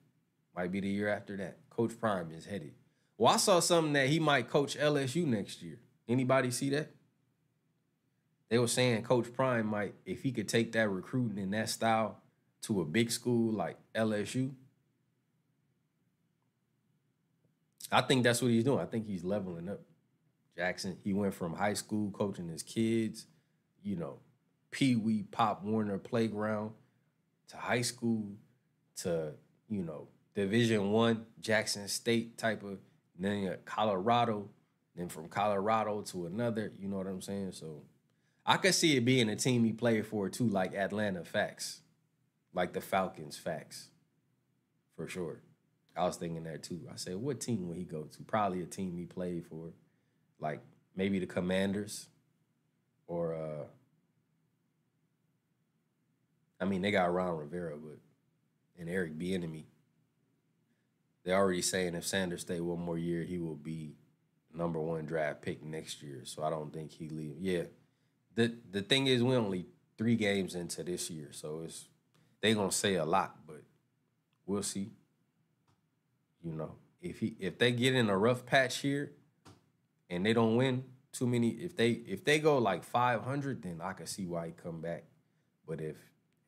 might be the year after that. Coach Prime is headed. Well, I saw something that he might coach LSU next year. Anybody see that? They were saying Coach Prime might, if he could take that recruiting and that style to a big school like LSU. I think that's what he's doing. I think he's leveling up. Jackson, he went from high school coaching his kids you know, Pee Wee Pop Warner playground to high school to, you know, Division One, Jackson State type of, then Colorado, then from Colorado to another. You know what I'm saying? So I could see it being a team he played for too, like Atlanta Facts, like the Falcons Facts, for sure. I was thinking that too. I said, what team would he go to? Probably a team he played for, like maybe the Commanders, or uh, I mean they got Ron Rivera, but and Eric Bieniemy. They're already saying if Sanders stay one more year, he will be number one draft pick next year. So I don't think he leave. Yeah, the the thing is, we only three games into this year, so it's they gonna say a lot, but we'll see. You know, if he if they get in a rough patch here, and they don't win too many, if they if they go like five hundred, then I can see why he come back. But if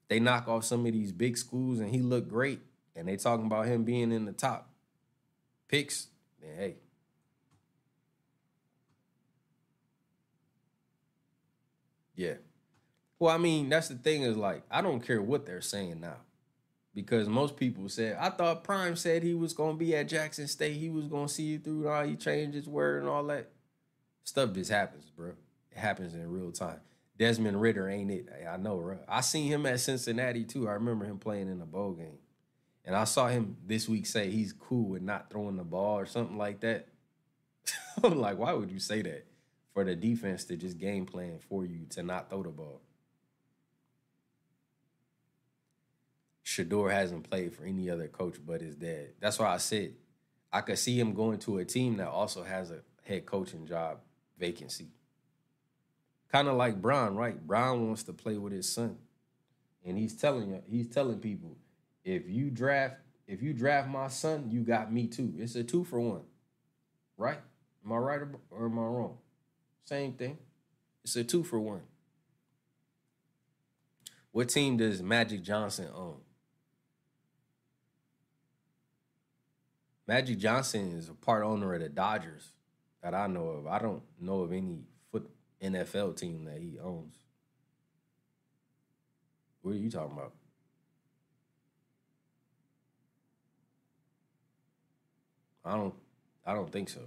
they knock off some of these big schools and he look great, and they talking about him being in the top picks, then hey. Yeah. Well, I mean, that's the thing is like, I don't care what they're saying now. Because most people said, I thought Prime said he was gonna be at Jackson State, he was gonna see you through all he changed his word and all that. Stuff just happens, bro. It happens in real time. Desmond Ridder ain't it. I know, bro. I seen him at Cincinnati too. I remember him playing in a bowl game. And I saw him this week say he's cool with not throwing the ball or something like that. I'm like, why would you say that? For the defense to just game plan for you to not throw the ball. Shedeur hasn't played for any other coach but his dad. That's why I said I could see him going to a team that also has a head coaching job vacancy. Kind of like Brown, right? Brown wants to play with his son. And he's telling you, he's telling people, if you draft, if you draft my son, you got me too. It's a two for one. Right? Am I right or am I wrong? Same thing. It's a two for one. What team does Magic Johnson own? Magic Johnson is a part owner of the Dodgers that I know of. I don't know of any foot NFL team that he owns. What are you talking about? I don't I don't think so.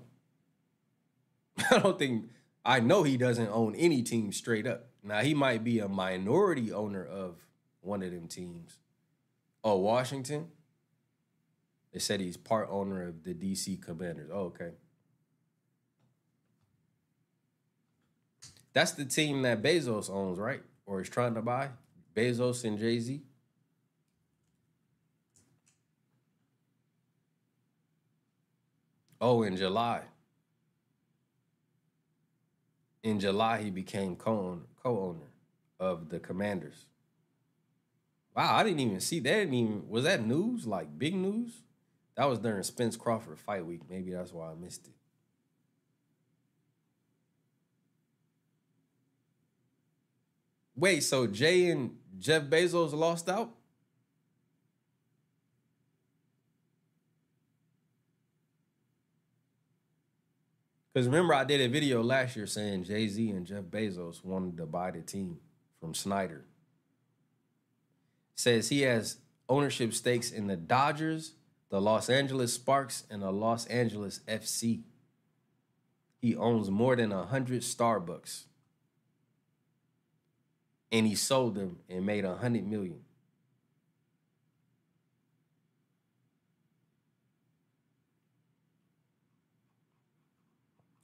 I don't think I know he doesn't own any team straight up. Now he might be a minority owner of one of them teams. Oh, Washington? They said he's part owner of the DC Commanders. Oh, okay. That's the team that Bezos owns, right? Or is trying to buy? Bezos and Jay Z. Oh, in July. In July, he became co owner of the Commanders. Wow, I didn't even see that. Even was that news? Like big news? That was during Spence Crawford fight week. Maybe that's why I missed it. Wait, so Jay and Jeff Bezos lost out? Because remember, I did a video last year saying Jay Z and Jeff Bezos wanted to buy the team from Snyder. Says he has ownership stakes in the Dodgers, the Los Angeles Sparks, and the Los Angeles FC. He owns more than 100 Starbucks. And he sold them and made 100 million.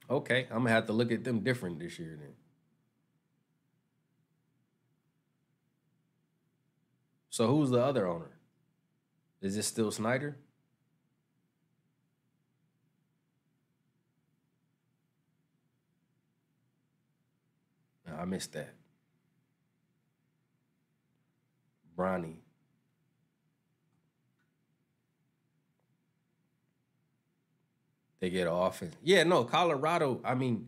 Okay, I'm gonna have to look at them different this year then. So who's the other owner? Is it still Snyder? I missed that. Bronny. They get offense. Yeah, no, Colorado, I mean,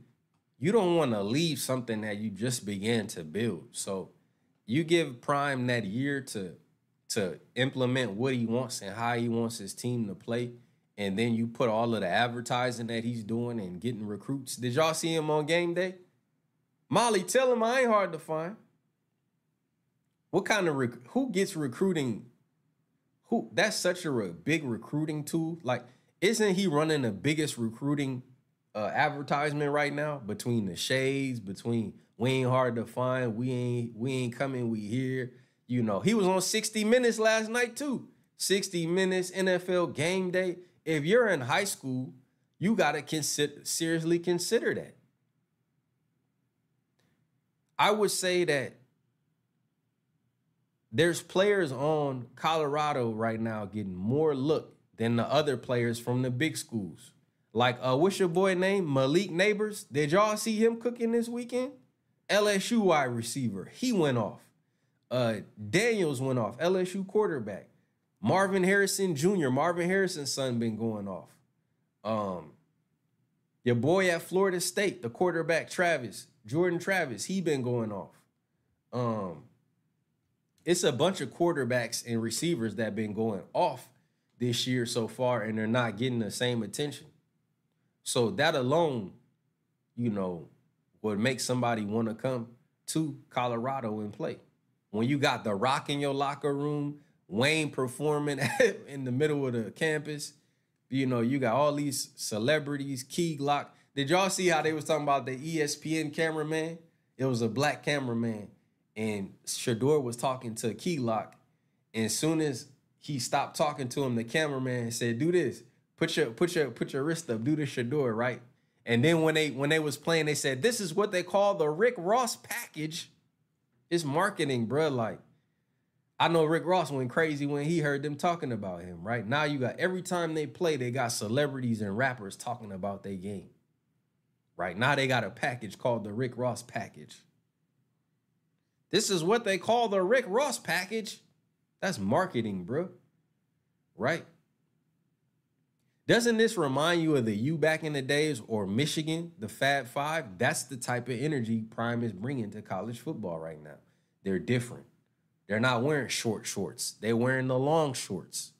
you don't want to leave something that you just began to build. So you give Prime that year to to implement what he wants and how he wants his team to play. And then you put all of the advertising that he's doing and getting recruits. Did y'all see him on game day? Molly, tell him I ain't hard to find. What kind of rec- who gets recruiting? who that's such a re- big recruiting tool. Like, isn't he running the biggest recruiting uh, advertisement right now between the shades, between we ain't hard to find, we ain't we ain't coming, we here. You know, he was on 60 Minutes last night too. 60 Minutes, NFL game day. If you're in high school, you gotta consider seriously consider that. I would say that there's players on Colorado right now getting more look than the other players from the big schools. Like, uh, what's your boy name? Malik Nabers. Did y'all see him cooking this weekend? LSU wide receiver. He went off. Uh, Daniels went off. LSU quarterback. Marvin Harrison Jr. Marvin Harrison's son been going off. Um, your boy at Florida State, the quarterback Travis Jordan Travis, he been going off. Um, it's a bunch of quarterbacks and receivers that been going off this year so far, and they're not getting the same attention. So that alone, you know, would make somebody want to come to Colorado and play. When you got the rock in your locker room, Wayne performing in the middle of the campus, you know, you got all these celebrities, Key Glock. Did y'all see how they was talking about the ESPN cameraman? It was a black cameraman, and Shedeur was talking to Key Glock, and as soon as he stopped talking to him, the cameraman said, "Do this. Put your put your put your wrist up. Do the Shedeur, right?" And then when they when they was playing, they said, "This is what they call the Rick Ross package." It's marketing, bro. Like I know Rick Ross went crazy when he heard them talking about him. Right now, you got every time they play, they got celebrities and rappers talking about their game. Right now, they got a package called the Rick Ross package. This is what they call the Rick Ross package. That's marketing, bro. Right? Doesn't this remind you of the U back in the days or Michigan, the Fab Five? That's the type of energy Prime is bringing to college football right now. They're different. They're not wearing short shorts. They're wearing the long shorts,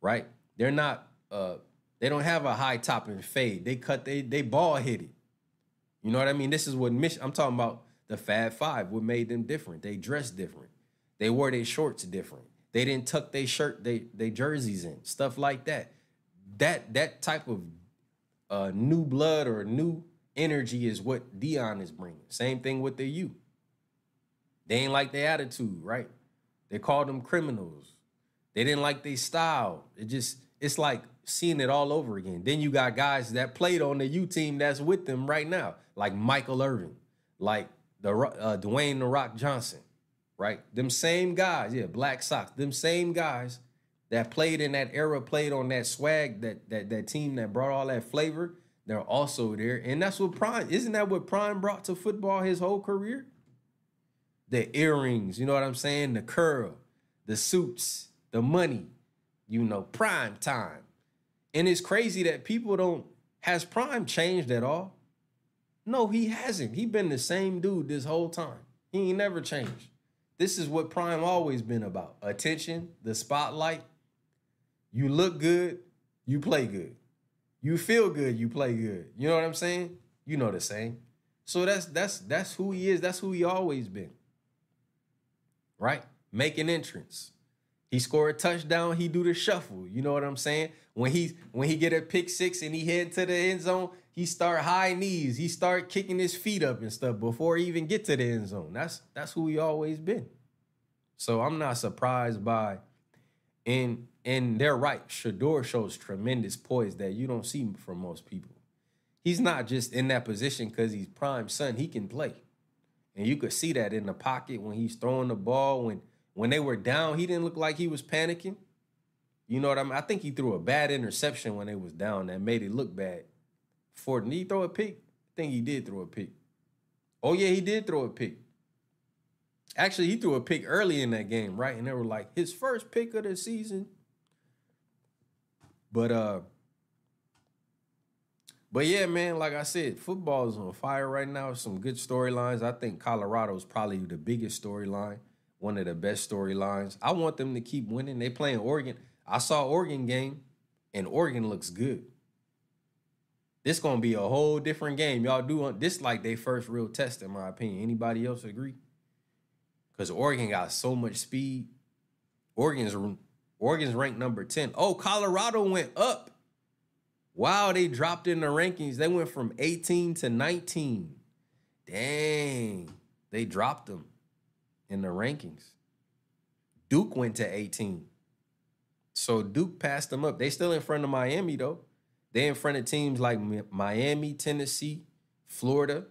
right? They're not. Uh, they don't have a high top and fade. They cut. They they ball it. You know what I mean? This is what Mich- I'm talking about. The Fab Five. What made them different? They dressed different. They wore their shorts different. They didn't tuck their shirt, they they jerseys in, stuff like that. That that type of uh, new blood or new energy is what Deion is bringing. Same thing with the U. They ain't like their attitude, right? They called them criminals. They didn't like their style. It just it's like seeing it all over again. Then you got guys that played on the U team that's with them right now, like Michael Irvin, like the uh, Dwayne the Rock Johnson right? Them same guys, yeah, Black Sox, them same guys that played in that era, played on that swag, that that that team that brought all that flavor, they're also there. And that's what Prime, isn't that what Prime brought to football his whole career? The earrings, you know what I'm saying? The curl, the suits, the money, you know, prime time. And it's crazy that people don't, has Prime changed at all? No, he hasn't. He been the same dude this whole time. He ain't never changed. This is what Prime always been about. Attention, the spotlight. You look good, you play good. You feel good, you play good. You know what I'm saying? You know the same. So that's that's that's who he is. That's who he always been. Right? Make an entrance. He score a touchdown, he do the shuffle. You know what I'm saying? When he when he get a pick six and he head to the end zone, he start high knees. He start kicking his feet up and stuff before he even get to the end zone. That's that's who he always been. So I'm not surprised by and and they're right. Shedeur shows tremendous poise that you don't see from most people. He's not just in that position because he's prime son. He can play. And you could see that in the pocket when he's throwing the ball. When when they were down, he didn't look like he was panicking. You know what I mean? I think he threw a bad interception when they was down that made it look bad. For did he throw a pick? I think he did throw a pick. Oh yeah, he did throw a pick. Actually, he threw a pick early in that game, right? And they were like his first pick of the season. But uh but yeah, man, like I said, football is on fire right now. Some good storylines. I think Colorado is probably the biggest storyline, one of the best storylines. I want them to keep winning. They playing Oregon. I saw Oregon game, and Oregon looks good. This gonna be a whole different game. Y'all do this like their first real test, in my opinion. Anybody else agree? Because Oregon got so much speed. Oregon's Oregon's ranked number 10. Oh, Colorado went up. Wow, they dropped in the rankings. They went from 18 to 19. Dang. They dropped them in the rankings. Duke went to 18. So Duke passed them up. They still in front of Miami though. They in front of teams like Miami, Tennessee, Florida,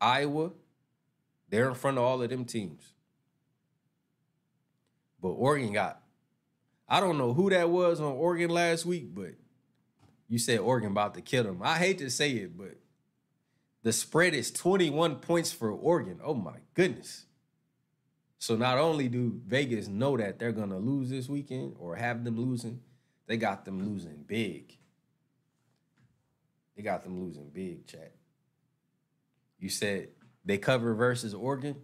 Iowa. They're in front of all of them teams. But Oregon got, I don't know who that was on Oregon last week, but you said Oregon about to kill them. I hate to say it, but the spread is 21 points for Oregon. Oh my goodness. So not only do Vegas know that they're gonna lose this weekend or have them losing, they got them losing big. They got them losing big, chat. You said they cover versus Oregon.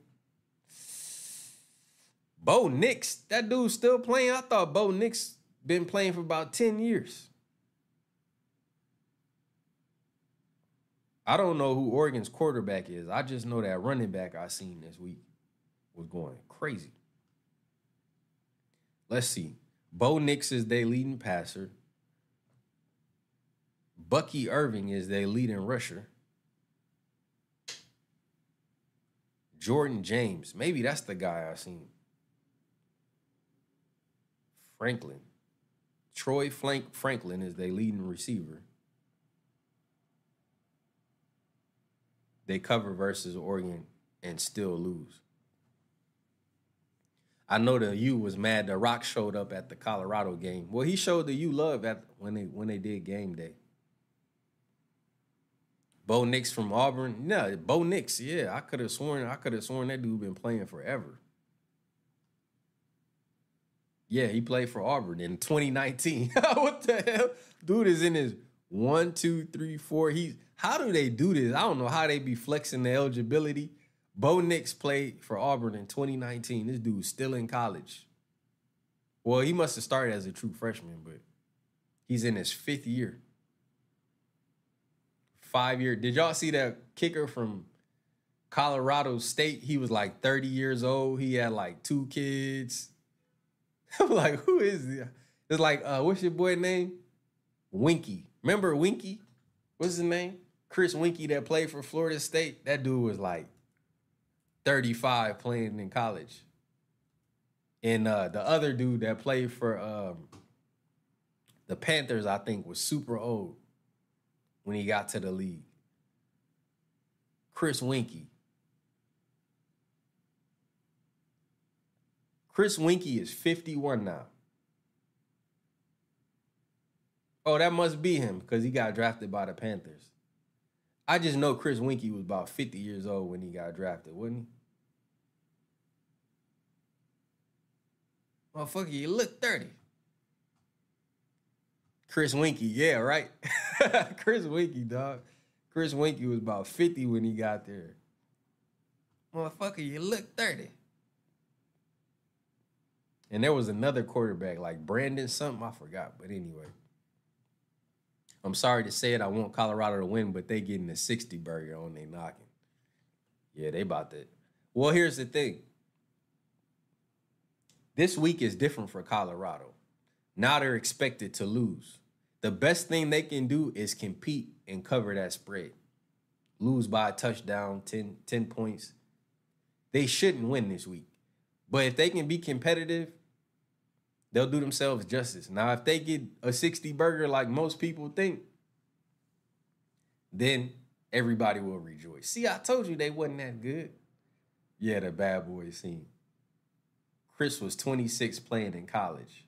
Bo Nix, that dude's still playing. I thought Bo Nix been playing for about 10 years. I don't know who Oregon's quarterback is. I just know that running back I seen this week was going crazy. Let's see. Bo Nix is their leading passer. Bucky Irving is their leading rusher. Jordan James, maybe that's the guy I seen. Franklin. Troy Flank Franklin is their leading receiver. They cover versus Oregon and still lose. I know the U was mad the Rock showed up at the Colorado game. Well, he showed the U love at when they when they did game day. Bo Nix from Auburn. No, Bo Nix, yeah. I could have sworn I could have sworn that dude been playing forever. Yeah, he played for Auburn in 2019. what the hell? Dude is in his one, two, three, four. He's how do they do this? I don't know how they be flexing the eligibility. Bo Nix played for Auburn in 2019. This dude's still in college. Well, he must have started as a true freshman, but he's in his fifth year. Five year. Did y'all see that kicker from Colorado State? He was like 30 years old. He had like two kids. I'm like, who is this? It's like, uh, what's your boy name? Weinke. Remember Weinke? What's his name? Chris Weinke that played for Florida State. That dude was like 35 playing in college. And uh, the other dude that played for um, the Panthers, I think, was super old when he got to the league. Chris Weinke. Chris Weinke is 51 now. Oh, that must be him because he got drafted by the Panthers. I just know Chris Weinke was about 50 years old when he got drafted, wasn't he? Motherfucker, you look 30. Chris Weinke, yeah, right? Chris Weinke, dog. Chris Weinke was about 50 when he got there. Motherfucker, you look 30. And there was another quarterback, like Brandon something, I forgot. But anyway. I'm sorry to say it, I want Colorado to win, but they getting a 60 burger on they knocking. Yeah, they about that. Well, here's the thing. This week is different for Colorado. Now they're expected to lose. The best thing they can do is compete and cover that spread. Lose by a touchdown, 10, 10 points. They shouldn't win this week. But if they can be competitive, they'll do themselves justice. Now, if they get a 60 burger like most people think, then everybody will rejoice. See, I told you they wasn't that good. Yeah, the bad boys scene. Chris was 26 playing in college.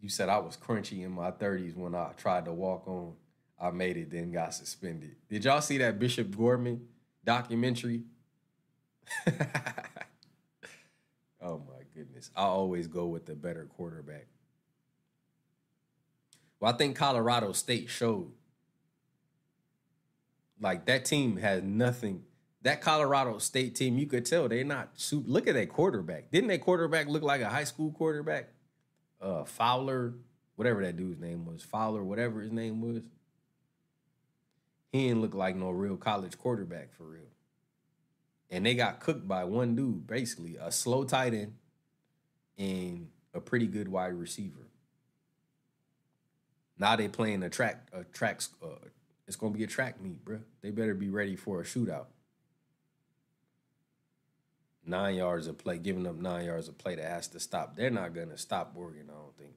You said I was crunchy in my 30s when I tried to walk on. I made it, then got suspended. Did y'all see that Bishop Gorman documentary? oh my goodness. I always go with the better quarterback. Well, I think Colorado State showed like that team has nothing. That Colorado State team, you could tell they're not super. Look at that quarterback. Didn't that quarterback look like a high school quarterback? Uh, Fowler, whatever that dude's name was, Fowler, whatever his name was. He didn't look like no real college quarterback for real. and they got cooked by one dude, basically a slow tight end and a pretty good wide receiver. Now they playing a track, a track. Uh, it's gonna be a track meet, bro. They better be ready for a shootout. Nine yards of play, giving up nine yards of play that has to stop. They're not gonna stop Oregon. I don't think.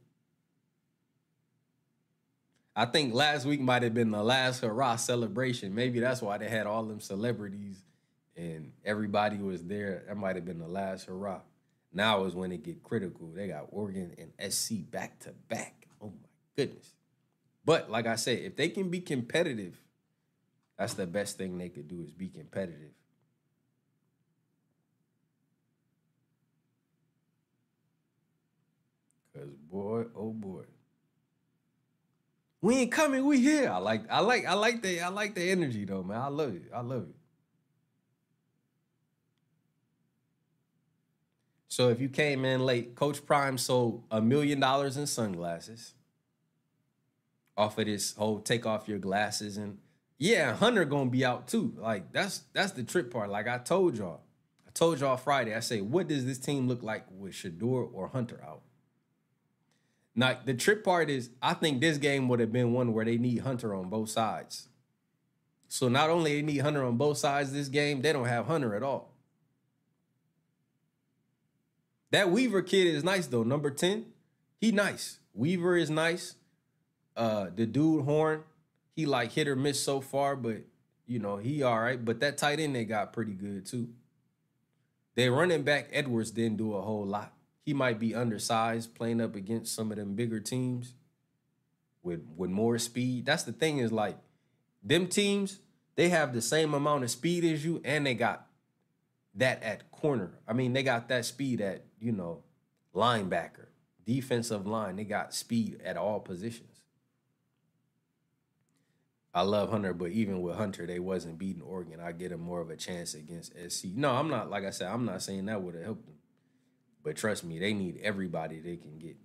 I think last week might have been the last hurrah celebration. Maybe that's why they had all them celebrities and everybody was there. That might have been the last hurrah. Now is when it get critical. They got Oregon and SC back to back. Oh my goodness. But like I said, if they can be competitive, that's the best thing they could do is be competitive. Cause boy, oh boy. We ain't coming, we here. I like I like I like the I like the energy though, man. I love it. I love it. So if you came in late, Coach Prime sold a million dollars in sunglasses off of this whole take off your glasses and yeah, Hunter gonna be out too. Like that's that's the trip part. Like I told y'all, I told y'all Friday. I say, what does this team look like with Shedeur or Hunter out? Now the trip part is, I think this game would have been one where they need Hunter on both sides. So not only they need Hunter on both sides this game, they don't have Hunter at all. That Weaver kid is nice though. Number 10, he nice. Weaver is nice. Uh the dude Horn, he like hit or miss so far, but you know, he all right. But that tight end they got pretty good too. They running back Edwards didn't do a whole lot. He might be undersized playing up against some of them bigger teams with with more speed. That's the thing is like them teams, they have the same amount of speed as you and they got that at corner. I mean, they got that speed at, you know, linebacker, defensive line. They got speed at all positions. I love Hunter, but even with Hunter, they wasn't beating Oregon. I get him more of a chance against SC. No, I'm not, like I said, I'm not saying that would have helped them. But trust me, they need everybody they can get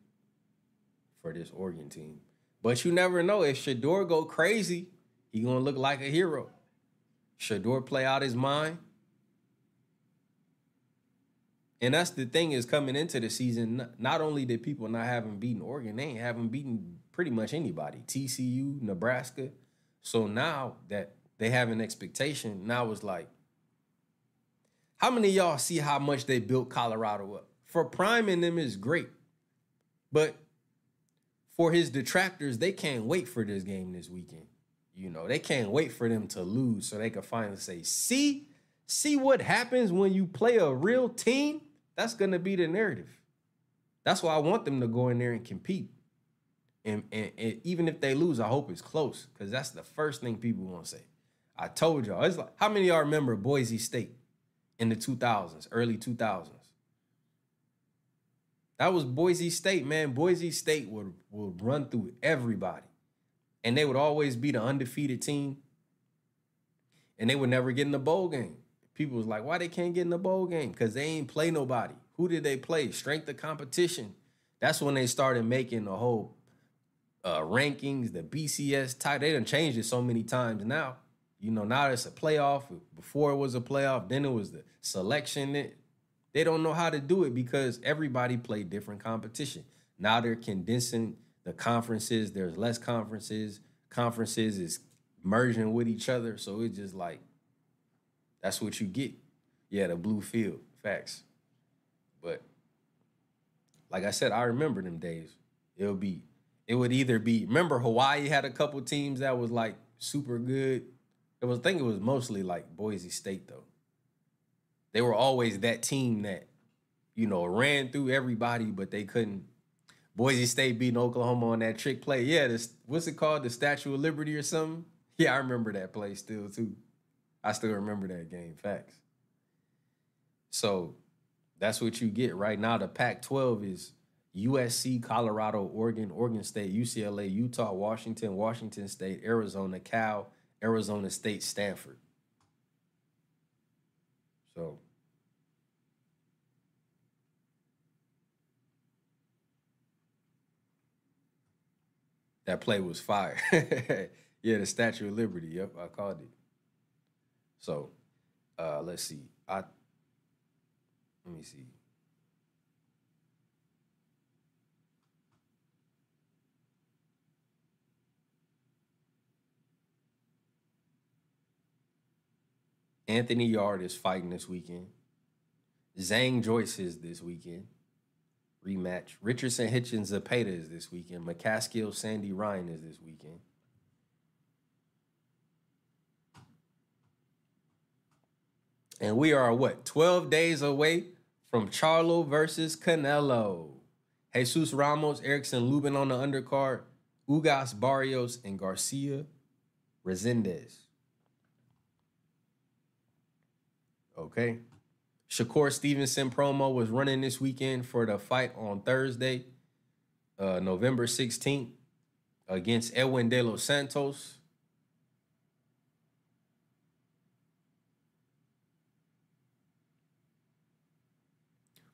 for this Oregon team. But you never know. If Shedeur go crazy, he gonna look like a hero. Shedeur play out his mind. And that's the thing is coming into the season, not only did people not have him beaten Oregon, they ain't have him beaten pretty much anybody. TCU, Nebraska. So now that they have an expectation, now it's like, how many y'all see how much they built Colorado up? For priming them is great. But for his detractors, they can't wait for this game this weekend. You know, they can't wait for them to lose so they can finally say, see, see what happens when you play a real team? That's going to be the narrative. That's why I want them to go in there and compete. And, and, and even if they lose, I hope it's close because that's the first thing people want to say. I told y'all. It's like how many y'all remember Boise State in the 2000s, early 2000s? That was Boise State, man. Boise State would would run through everybody, and they would always be the undefeated team, and they would never get in the bowl game people was like, why they can't get in the bowl game? Because they ain't play nobody. Who did they play? Strength of competition. That's when they started making the whole uh, rankings, the BCS type. They done changed it so many times now. You know, now it's a playoff. Before it was a playoff, then it was the selection. They don't know how to do it because everybody played different competition. Now they're condensing the conferences. There's less conferences. Conferences is merging with each other. So it's just like that's what you get. Yeah, the blue field. Facts. But like I said, I remember them days. It'll be, it would either be, remember Hawaii had a couple teams that was like super good. It was, I think it was mostly like Boise State though. They were always that team that, you know, ran through everybody, but they couldn't. Boise State beating Oklahoma on that trick play. Yeah, this what's it called? The Statue of Liberty or something? Yeah, I remember that play still too. I still remember that game. Facts. So that's what you get right now. The Pac 12 is USC, Colorado, Oregon, Oregon State, UCLA, Utah, Washington, Washington State, Arizona, Cal, Arizona State, Stanford. So that play was fire. yeah, the Statue of Liberty. Yep, I called it. So uh, let's see. I let me see. Anthony Yarde is fighting this weekend. Zhang Joyce is this weekend. Rematch. Richardson Hitchins Zepeda is this weekend. McCaskill Sandy Ryan is this weekend. And we are what? 12 days away from Charlo versus Canelo. Jesus Ramos, Erickson Lubin on the undercard, Ugas Barrios, and Garcia Resendiz. Okay. Shakur Stevenson promo was running this weekend for the fight on Thursday, uh, November 16th, against Edwin De Los Santos.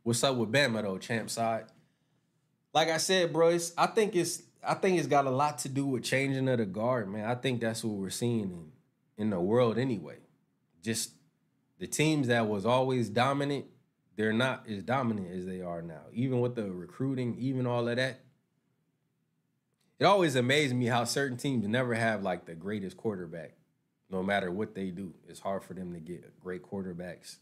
What's up with Bama though, champ side? Like I said, bro, I think it's I think it's got a lot to do with changing of the guard, man. I think that's what we're seeing in in the world anyway. Just the teams that was always dominant, they're not as dominant as they are now. Even with the recruiting, even all of that. It always amazed me how certain teams never have like the greatest quarterback, no matter what they do. It's hard for them to get great quarterbacks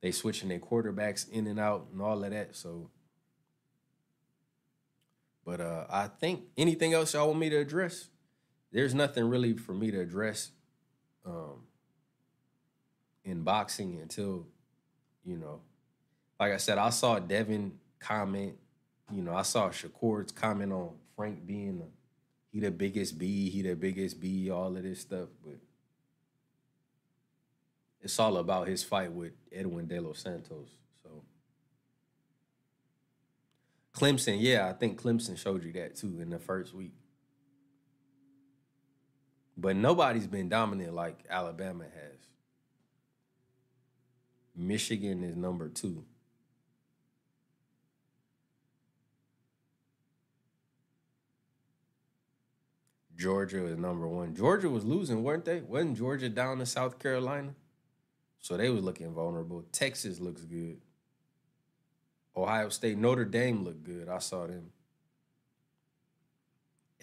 they switching their quarterbacks in and out and all of that. So, but uh, I think anything else y'all want me to address? There's nothing really for me to address um, in boxing until, you know, like I said, I saw Devin comment. You know, I saw Shakur's comment on Frank being a, he the biggest B, he the biggest B, all of this stuff, but it's all about his fight with Edwin De Los Santos. So Clemson, yeah, I think Clemson showed you that too in the first week. But nobody's been dominant like Alabama has. Michigan is number two. Georgia is number one. Georgia was losing, weren't they? Wasn't Georgia down to South Carolina? So they was looking vulnerable. Texas looks good. Ohio State, Notre Dame looked good. I saw them.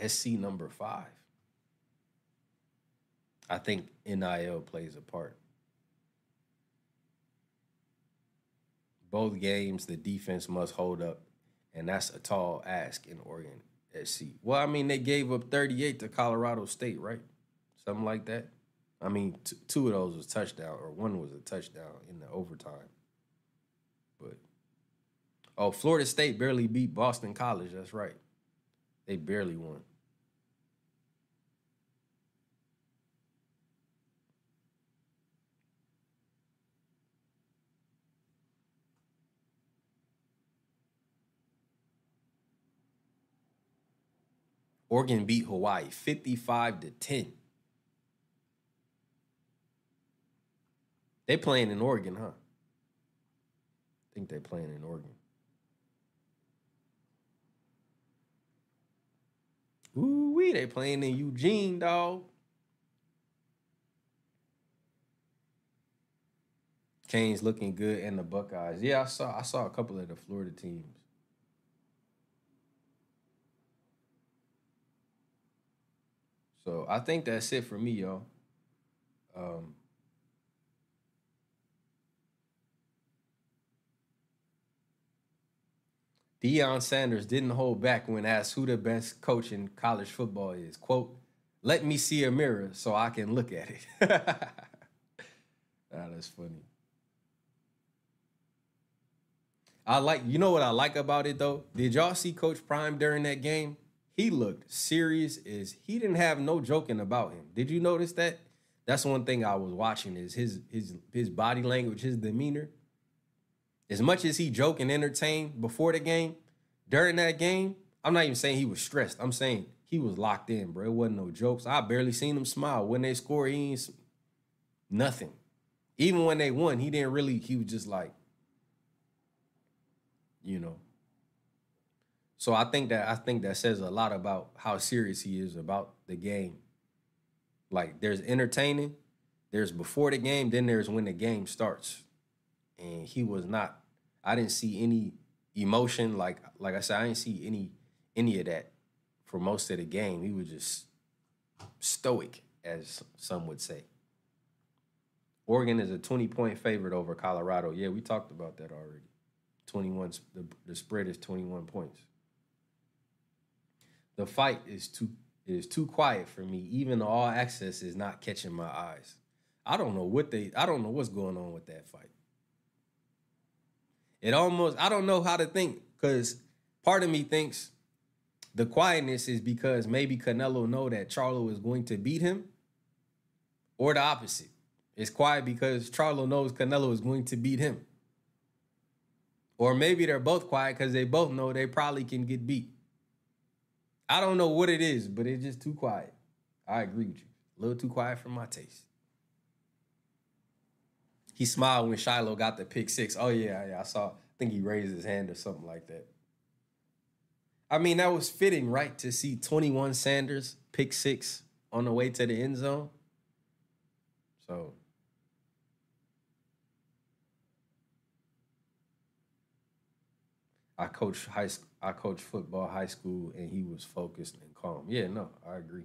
SC number five. I think NIL plays a part. Both games, the defense must hold up, and that's a tall ask in Oregon SC. Well, I mean, they gave up 38 to Colorado State, right? Something like that. I mean, t- two of those was touchdown, or one was a touchdown in the overtime. But oh, Florida State barely beat Boston College. That's right, they barely won. Oregon beat Hawaii 55 to 10. They playing in Oregon, huh? I think they playing in Oregon. Ooh wee, they playing in Eugene, dog. Kane's looking good in the Buckeyes. Yeah, I saw I saw a couple of the Florida teams. So I think that's it for me, y'all. Um, Deion Sanders didn't hold back when asked who the best coach in college football is. Quote, let me see a mirror so I can look at it. ah, that's funny. I like, you know what I like about it though? Did y'all see Coach Prime during that game? He looked serious as he didn't have no joking about him. Did you notice that? That's one thing I was watching is his his his body language, his demeanor. As much as he joke and entertain before the game, during that game, I'm not even saying he was stressed. I'm saying he was locked in, bro. It wasn't no jokes. I barely seen him smile when they score. He ain't nothing. Even when they won, he didn't really. He was just like, you know. So I think that I think that says a lot about how serious he is about the game. Like there's entertaining, there's before the game, then there's when the game starts. And he was not, I didn't see any emotion. Like like I said, I didn't see any any of that for most of the game. He was just stoic, as some would say. Oregon is a 20 point favorite over Colorado. Yeah, we talked about that already. 21 the, the spread is 21 points. The fight is too is too quiet for me. Even all access is not catching my eyes. I don't know what they I don't know what's going on with that fight. It almost I don't know how to think cuz part of me thinks the quietness is because maybe Canelo know that Charlo is going to beat him or the opposite. It's quiet because Charlo knows Canelo is going to beat him. Or maybe they're both quiet because they both know they probably can get beat. I don't know what it is, but it's just too quiet. I agree with you. A little too quiet for my taste. He smiled when Shilo got the pick six. Oh yeah, yeah. I saw. I think he raised his hand or something like that. I mean, that was fitting, right? To see 21 Sanders pick six on the way to the end zone. So I coach high I coach football high school and he was focused and calm. Yeah, no, I agree.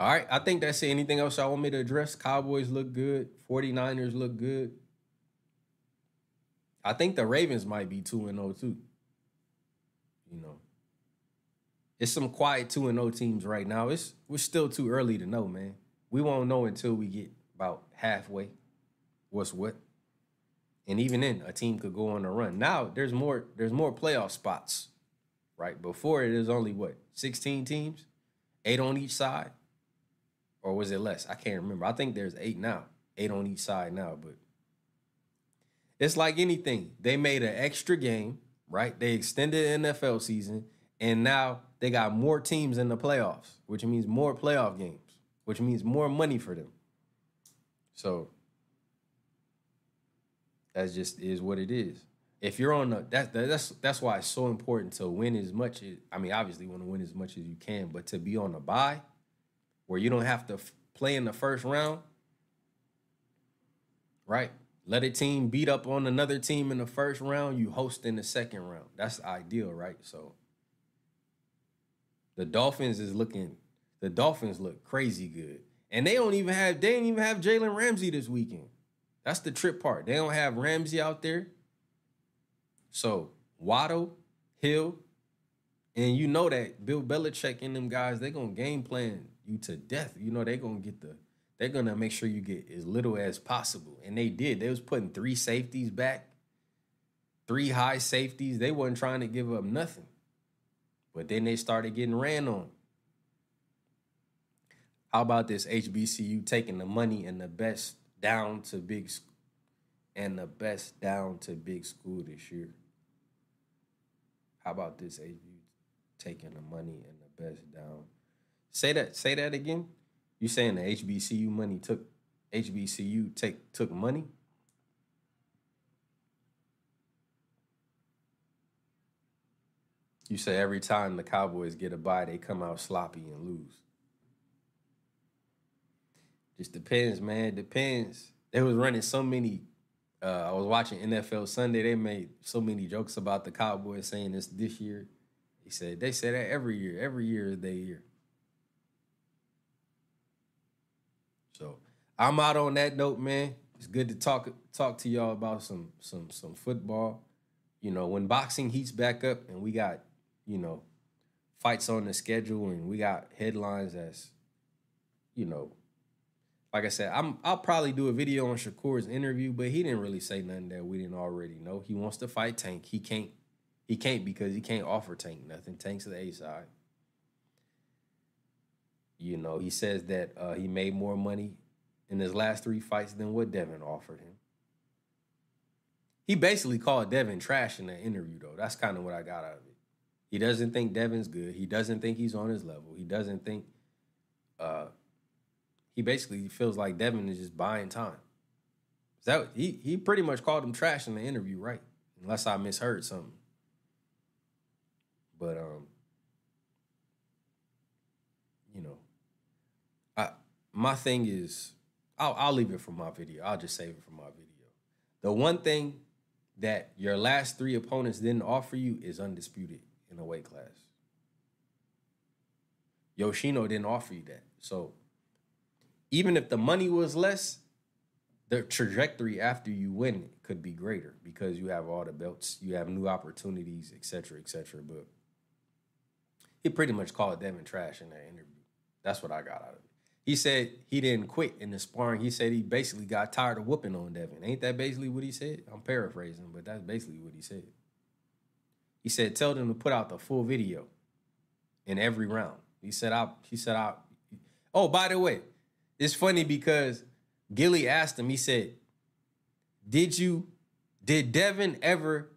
All right, I think that's it. Anything else y'all want me to address? Cowboys look good. 49ers look good. I think the Ravens might be 2 and 0 too. You know. It's some quiet 2 and 0 teams right now. It's we're still too early to know, man. We won't know until we get about halfway what's what. And even then, a team could go on a run. Now there's more there's more playoff spots, right? Before it is only what, 16 teams? Eight on each side? Or was it less? I can't remember. I think there's eight now. Eight on each side now, but it's like anything. They made an extra game, right? They extended NFL season, and now they got more teams in the playoffs, which means more playoff games, which means more money for them. So that just is what it is. If you're on the that, that's that's why it's so important to win as much as I mean, obviously, you want to win as much as you can, but to be on the buy, where you don't have to f- play in the first round, right? Let a team beat up on another team in the first round, you host in the second round. That's ideal, right? So the Dolphins is looking the Dolphins look crazy good. And they don't even have they didn't even have Jalen Ramsey this weekend. That's the trip part. They don't have Ramsey out there. So Waddle, Hill, and you know that Bill Belichick and them guys, they're gonna game plan you to death. You know, they're gonna get the they're gonna make sure you get as little as possible. And they did. They was putting three safeties back, three high safeties. They wasn't trying to give up nothing. But then they started getting ran on. How about this HBCU taking the money and the best down to big and the best down to big school this year? How about this HBCU taking the money and the best down? Say that. Say that again. You saying the HBCU money took HBCU take took money? You say every time the Cowboys get a bye, they come out sloppy and lose. Just depends, man. Depends. They was running so many. Uh, I was watching NFL Sunday. They made so many jokes about the Cowboys saying this this year. He said they say that every year. Every year is their year. So I'm out on that note, man. It's good to talk talk to y'all about some some some football. You know, when boxing heats back up and we got, you know, fights on the schedule and we got headlines that's, you know, like I said, I'm I'll probably do a video on Shakur's interview, but he didn't really say nothing that we didn't already know. He wants to fight Tank. He can't he can't because he can't offer Tank nothing. Tank's the A side. You know, he says that uh, he made more money in his last three fights than what Devin offered him. He basically called Devin trash in that interview, though. That's kind of what I got out of it. He doesn't think Devin's good. He doesn't think he's on his level. He doesn't think uh, he basically feels like Devin is just buying time. Is that he he pretty much called him trash in the interview, right? Unless I misheard something. But um, you know, I my thing is I'll I'll leave it for my video. I'll just save it for my video. The one thing that your last three opponents didn't offer you is undisputed in the weight class. Yoshino didn't offer you that. So even if the money was less, the trajectory after you win could be greater because you have all the belts, you have new opportunities, etc., etc. But he pretty much called Devin trash in that interview. That's what I got out of it. He said he didn't quit in the sparring. He said he basically got tired of whooping on Devin. Ain't that basically what he said? I'm paraphrasing, but that's basically what he said. He said, tell them to put out the full video in every round. He said, I he said, I oh, by the way, it's funny because Gilly asked him, he said, Did you, did Devin ever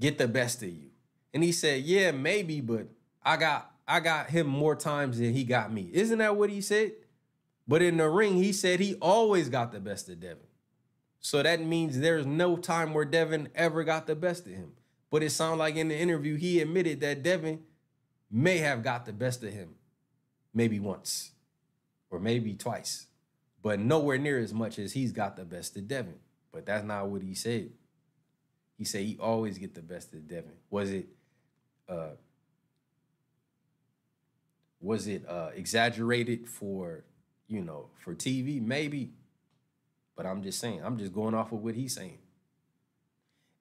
get the best of you? And he said, Yeah, maybe, but I got I got him more times than he got me. Isn't that what he said? But in the ring, he said he always got the best of Devin. So that means there's no time where Devin ever got the best of him. But it sounded like in the interview, he admitted that Devin may have got the best of him maybe once or maybe twice, but nowhere near as much as he's got the best of Devin. But that's not what he said. He said he always get the best of Devin. Was it uh was it uh exaggerated for you know, for TV, maybe. But I'm just saying, I'm just going off of what he's saying.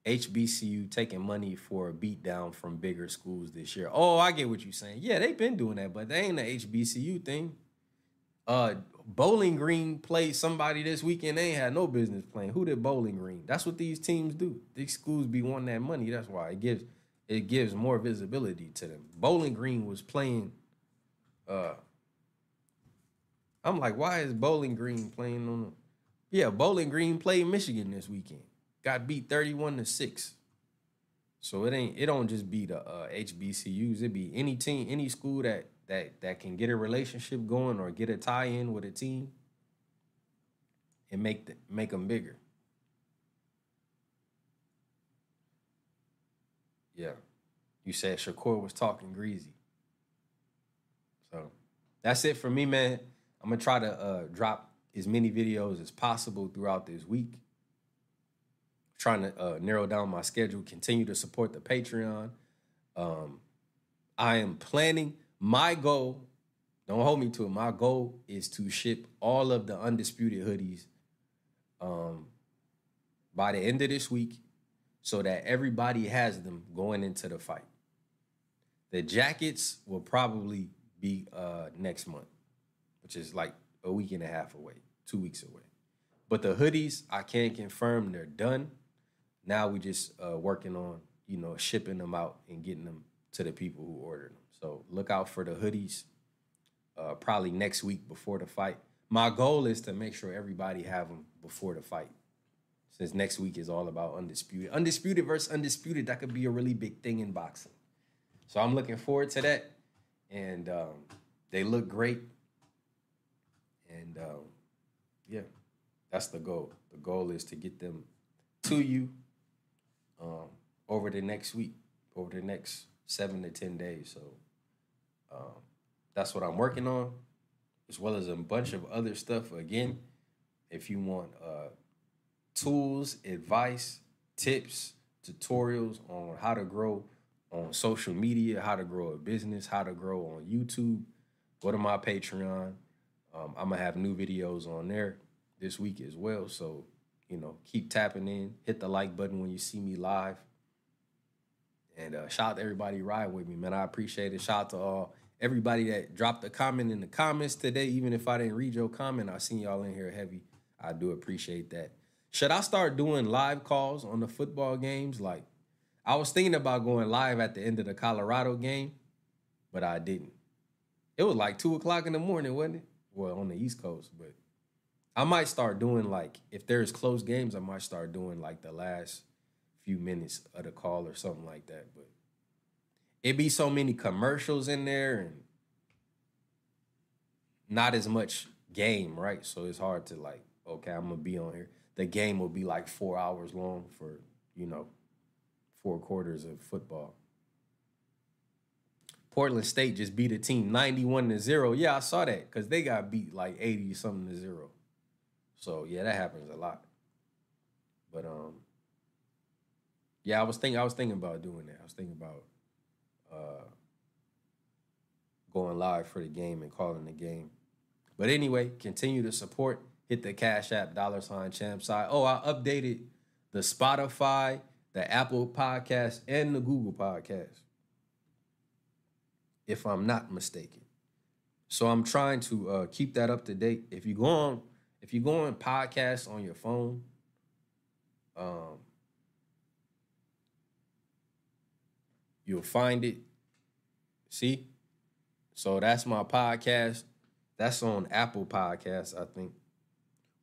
HBCU taking money for a beatdown from bigger schools this year. Oh, I get what you're saying. Yeah, they've been doing that, but they ain't the HBCU thing. Uh, Bowling Green played somebody this weekend. They ain't had no business playing. Who did Bowling Green? That's what these teams do. These schools be wanting that money. That's why it gives it gives more visibility to them. Bowling Green was playing uh I'm like, why is Bowling Green playing on the? Yeah, Bowling Green played Michigan this weekend. Got beat 31 to 6. So it ain't it don't just be the uh, HBCUs. It be any team, any school that that that can get a relationship going or get a tie in with a team and make the, make them bigger. Yeah, you said Shakur was talking greasy. So that's it for me, man. I'm gonna try to uh, drop as many videos as possible throughout this week. Trying to uh, narrow down my schedule, continue to support the Patreon. Um, I am planning my goal. Don't hold me to it. My goal is to ship all of the undisputed hoodies um, by the end of this week, so that everybody has them going into the fight. The jackets will probably be uh, next month which is like a week and a half away, two weeks away. But the hoodies, I can confirm they're done. Now we're just uh, working on, you know, shipping them out and getting them to the people who ordered them. So look out for the hoodies uh, probably next week before the fight. My goal is to make sure everybody have them before the fight. Since next week is all about undisputed. Undisputed versus undisputed, that could be a really big thing in boxing. So I'm looking forward to that. And um, they look great. And um, yeah, that's the goal. The goal is to get them to you um, over the next week, over the next seven to 10 days. So um, that's what I'm working on, as well as a bunch of other stuff. Again, if you want uh, tools, advice, tips, tutorials on how to grow on social media, how to grow a business, how to grow on YouTube, go to my Patreon. Um, I'm gonna have new videos on there this week as well. So, you know, keep tapping in, hit the like button when you see me live. And uh, shout out to everybody riding with me, man. I appreciate it. Shout out to all everybody that dropped a comment in the comments today. Even if I didn't read your comment, I seen y'all in here heavy. I do appreciate that. Should I start doing live calls on the football games? Like, I was thinking about going live at the end of the Colorado game, but I didn't. It was like two o'clock in the morning, wasn't it? well on the East Coast, but I might start doing like if there's close games, I might start doing like the last few minutes of the call or something like that. But it be so many commercials in there and not as much game, right? So it's hard to like, okay, I'm gonna be on here. The game will be like four hours long for, you know, four quarters of football. Portland State just beat a team 91 to 0. Yeah, I saw that because they got beat like 80 something to 0. So yeah, that happens a lot. But um yeah, I was thinking I was thinking about doing that. I was thinking about uh going live for the game and calling the game. But anyway, continue to support. Hit the Cash App dollar sign champ side. Oh, I updated the Spotify, the Apple Podcast, and the Google Podcast. If I'm not mistaken. So I'm trying to uh, keep that up to date. If you go on, if you go on podcasts on your phone, um, you'll find it. See? So that's my podcast. That's on Apple Podcasts, I think.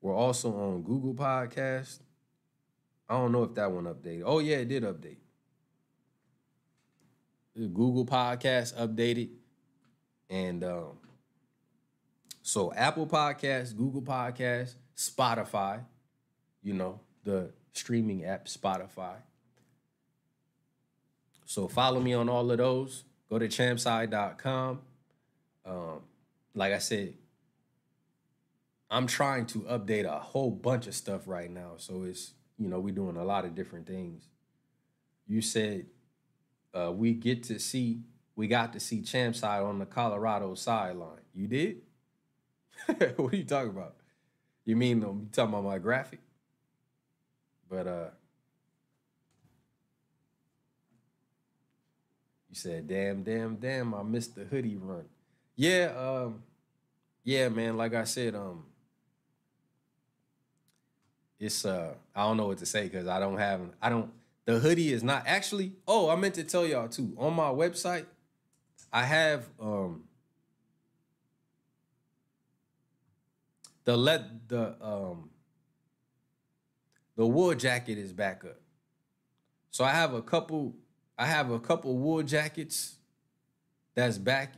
We're also on Google Podcast. I don't know if that one updated. Oh yeah, it did update. Google Podcast updated, and um, so Apple Podcasts, Google Podcasts, Spotify, you know the streaming app Spotify. So follow me on all of those. Go to champside.com. Um, like I said, I'm trying to update a whole bunch of stuff right now. So it's, you know, we're doing a lot of different things. You said uh, we get to see, we got to see Champside on the Colorado sideline. You did? what are you talking about? You mean you talking about my graphic? But uh you said, damn, damn, damn, I missed the hoodie run. Yeah, um, yeah, man, like I said, um, it's uh I don't know what to say because I don't have I don't the hoodie is not actually oh I meant to tell y'all too on my website I have um the let the um the wool jacket is back up. So I have a couple I have a couple wool jackets that's back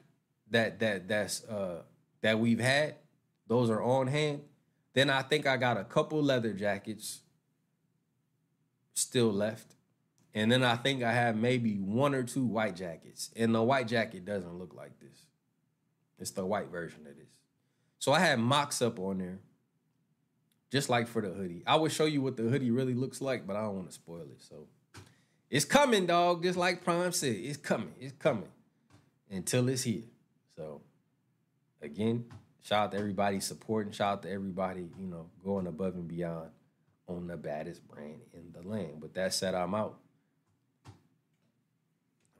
that that that's uh that we've had. Those are on hand. Then I think I got a couple leather jackets still left. And then I think I have maybe one or two white jackets. And the white jacket doesn't look like this. It's the white version of this. So I had mocks up on there, just like for the hoodie. I will show you what the hoodie really looks like, but I don't want to spoil it. So it's coming, dog. Just like Prime said, it's coming. It's coming until it's here. So again, shout out to everybody supporting. Shout out to everybody, you know, going above and beyond on the baddest brand in the land. But that said, I'm out. I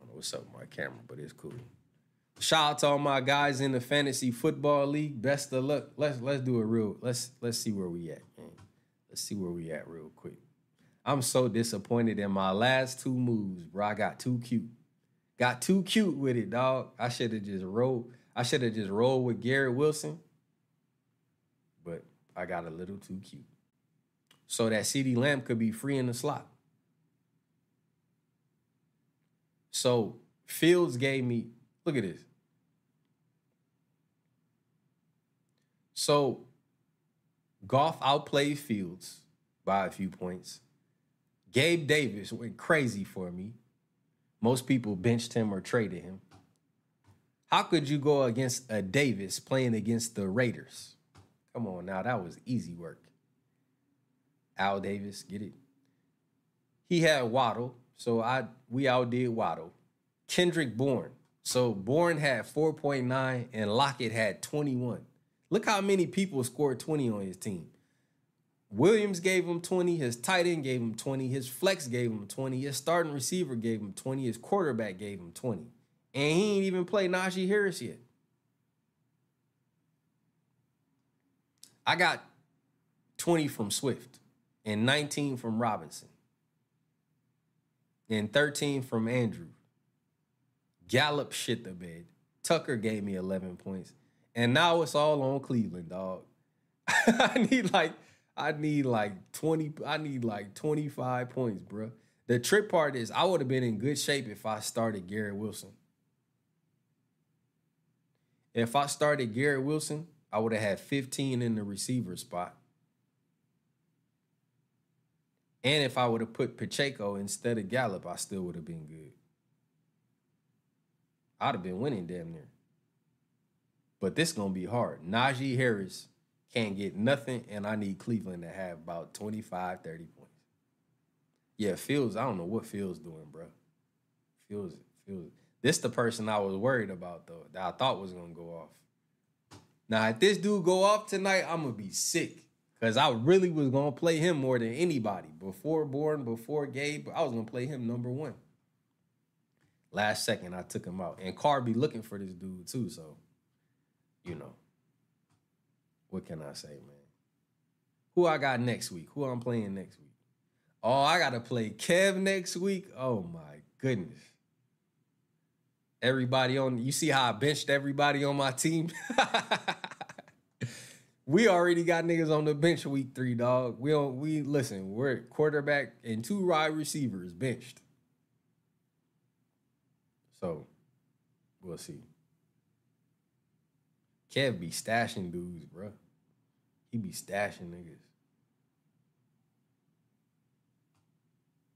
don't know what's up with my camera, but it's cool. Shout out to all my guys in the fantasy football league. Best of luck. Let's let's do it real. Let's let's see where we at, man. Let's see where we at real quick. I'm so disappointed in my last two moves, bro. I got too cute. Got too cute with it, dog. I should have just rolled. I should have just rolled with Garrett Wilson. But I got a little too cute. So that CeeDee Lamb could be free in the slot. So Fields gave me, look at this. So Goff outplayed Fields by a few points. Gabe Davis went crazy for me. Most people benched him or traded him. How could you go against a Davis playing against the Raiders? Come on now, that was easy work. Al Davis, get it? He had Waddle, so I we outdid Waddle. Kendrick Bourne. So Bourne had 4.9 and Lockett had 21. Look how many people scored 20 on his team. Williams gave him 20, his tight end gave him 20, his flex gave him 20, his starting receiver gave him 20, his quarterback gave him 20. And he ain't even played Najee Harris yet. I got 20 from Swift and 19 from Robinson and 13 from Andrew. Gallup shit the bed. Tucker gave me 11 points. And now it's all on Cleveland, dog. I need like I need like 20 I need like 25 points, bro. The trick part is I would have been in good shape if I started Garrett Wilson. If I started Garrett Wilson, I would have had 15 in the receiver spot. And if I would have put Pacheco instead of Gallup, I still would have been good. I'd have been winning damn near. But this gonna be hard. Najee Harris can't get nothing, and I need Cleveland to have about 25, 30 points. Yeah, Fields, I don't know what Fields doing, bro. Fields, Fields. This the person I was worried about though, that I thought was gonna go off. Now, if this dude go off tonight, I'm gonna be sick. Cause I really was gonna play him more than anybody. Before Bourne, before Gabe, I was gonna play him number one. Last second, I took him out. And Carr be looking for this dude too, so you know. What can I say, man? Who I got next week? Who I'm playing next week? Oh, I gotta play Kev next week. Oh my goodness. Everybody on you see how I benched everybody on my team? we already got niggas on the bench week three, dog. We don't we listen, we're quarterback and two wide receivers benched. So we'll see. Kev be stashing dudes, bro. He be stashing niggas.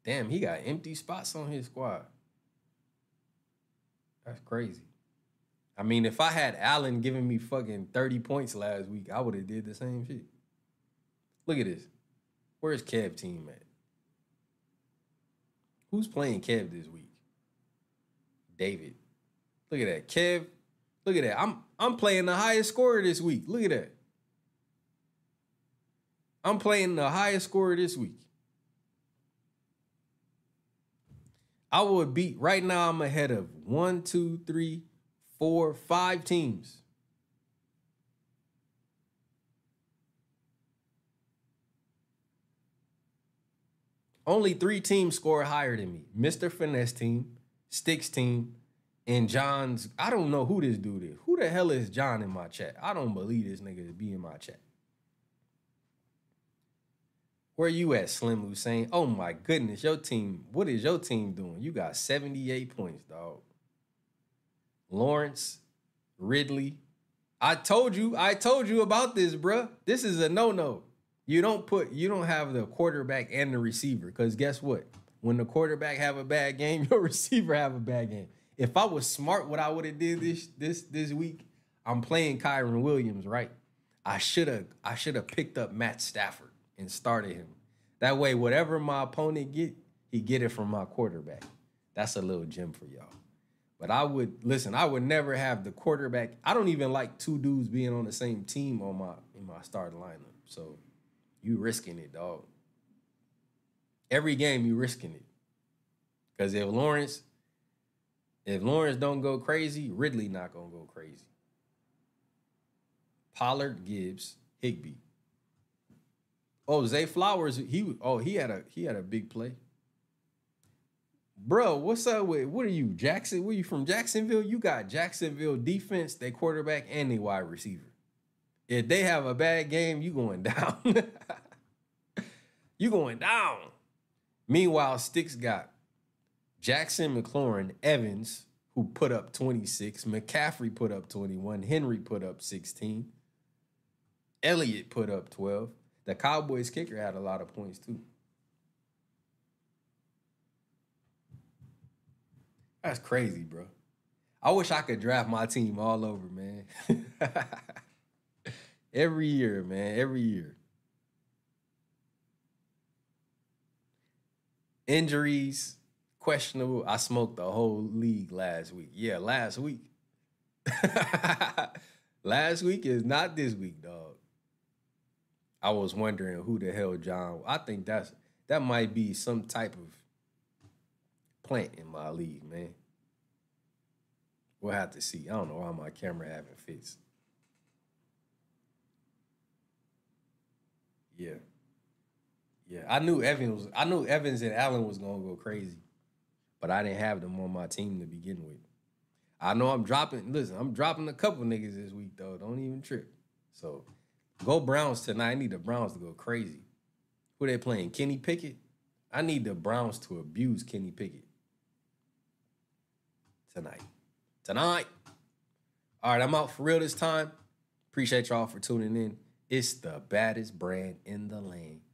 Damn, he got empty spots on his squad. That's crazy. I mean, if I had Allen giving me fucking 30 points last week, I would have did the same shit. Look at this. Where's Kev team at? Who's playing Kev this week? David. Look at that. Kev. Look at that. I'm I'm playing the highest scorer this week. Look at that. I'm playing the highest scorer this week. I would beat right now. I'm ahead of one, two, three, four, five teams. Only three teams score higher than me. Mr. Finesse team, Sticks team, and John's. I don't know who this dude is. Who the hell is John in my chat? I don't believe this nigga to be in my chat. Where you at, Slim Hussein? Oh my goodness, your team. What is your team doing? You got 78 points, dog. Lawrence, Ridley. I told you, I told you about this, bruh. This is a no-no. You don't put, you don't have the quarterback and the receiver. Because guess what? When the quarterback have a bad game, your receiver have a bad game. If I was smart, what I would have did this this this week, I'm playing Kyren Williams, right? I should have I should have picked up Matt Stafford and started him. That way, whatever my opponent get, he get it from my quarterback. That's a little gem for y'all. But I would listen. I would never have the quarterback. I don't even like two dudes being on the same team on my in my starting lineup. So you risking it, dog. Every game you risking it. Because if Lawrence, if Lawrence don't go crazy, Ridley not gonna go crazy. Pollard, Gibbs, Higbee. Oh, Zay Flowers, he oh he had a he had a big play. Bro, what's up with what are you, Jackson? Where you from Jacksonville? You got Jacksonville defense, they quarterback, and they wide receiver. If they have a bad game, you going down. you going down. Meanwhile, Sticks got Jackson McLaurin Evans, who put up 26, McCaffrey put up 21, Henry put up 16, Elliott put up 12. The Cowboys kicker had a lot of points too. That's crazy, bro. I wish I could draft my team all over, man. every year, man, every year. Injuries, questionable. I smoked the whole league last week. Yeah, last week. last week is not this week, dog. I was wondering who the hell John. I think that's that might be some type of plant in my league, man. We'll have to see. I don't know why my camera having fits. Yeah. Yeah. I knew Evans was I knew Evans and Allen was gonna go crazy. But I didn't have them on my team to begin with. I know I'm dropping, listen, I'm dropping a couple niggas this week though. Don't even trip. So Go Browns tonight. I need the Browns to go crazy. Who they playing? Kenny Pickett? I need the Browns to abuse Kenny Pickett tonight. Tonight. All right, I'm out for real this time. Appreciate y'all for tuning in. It's the baddest brand in the lane.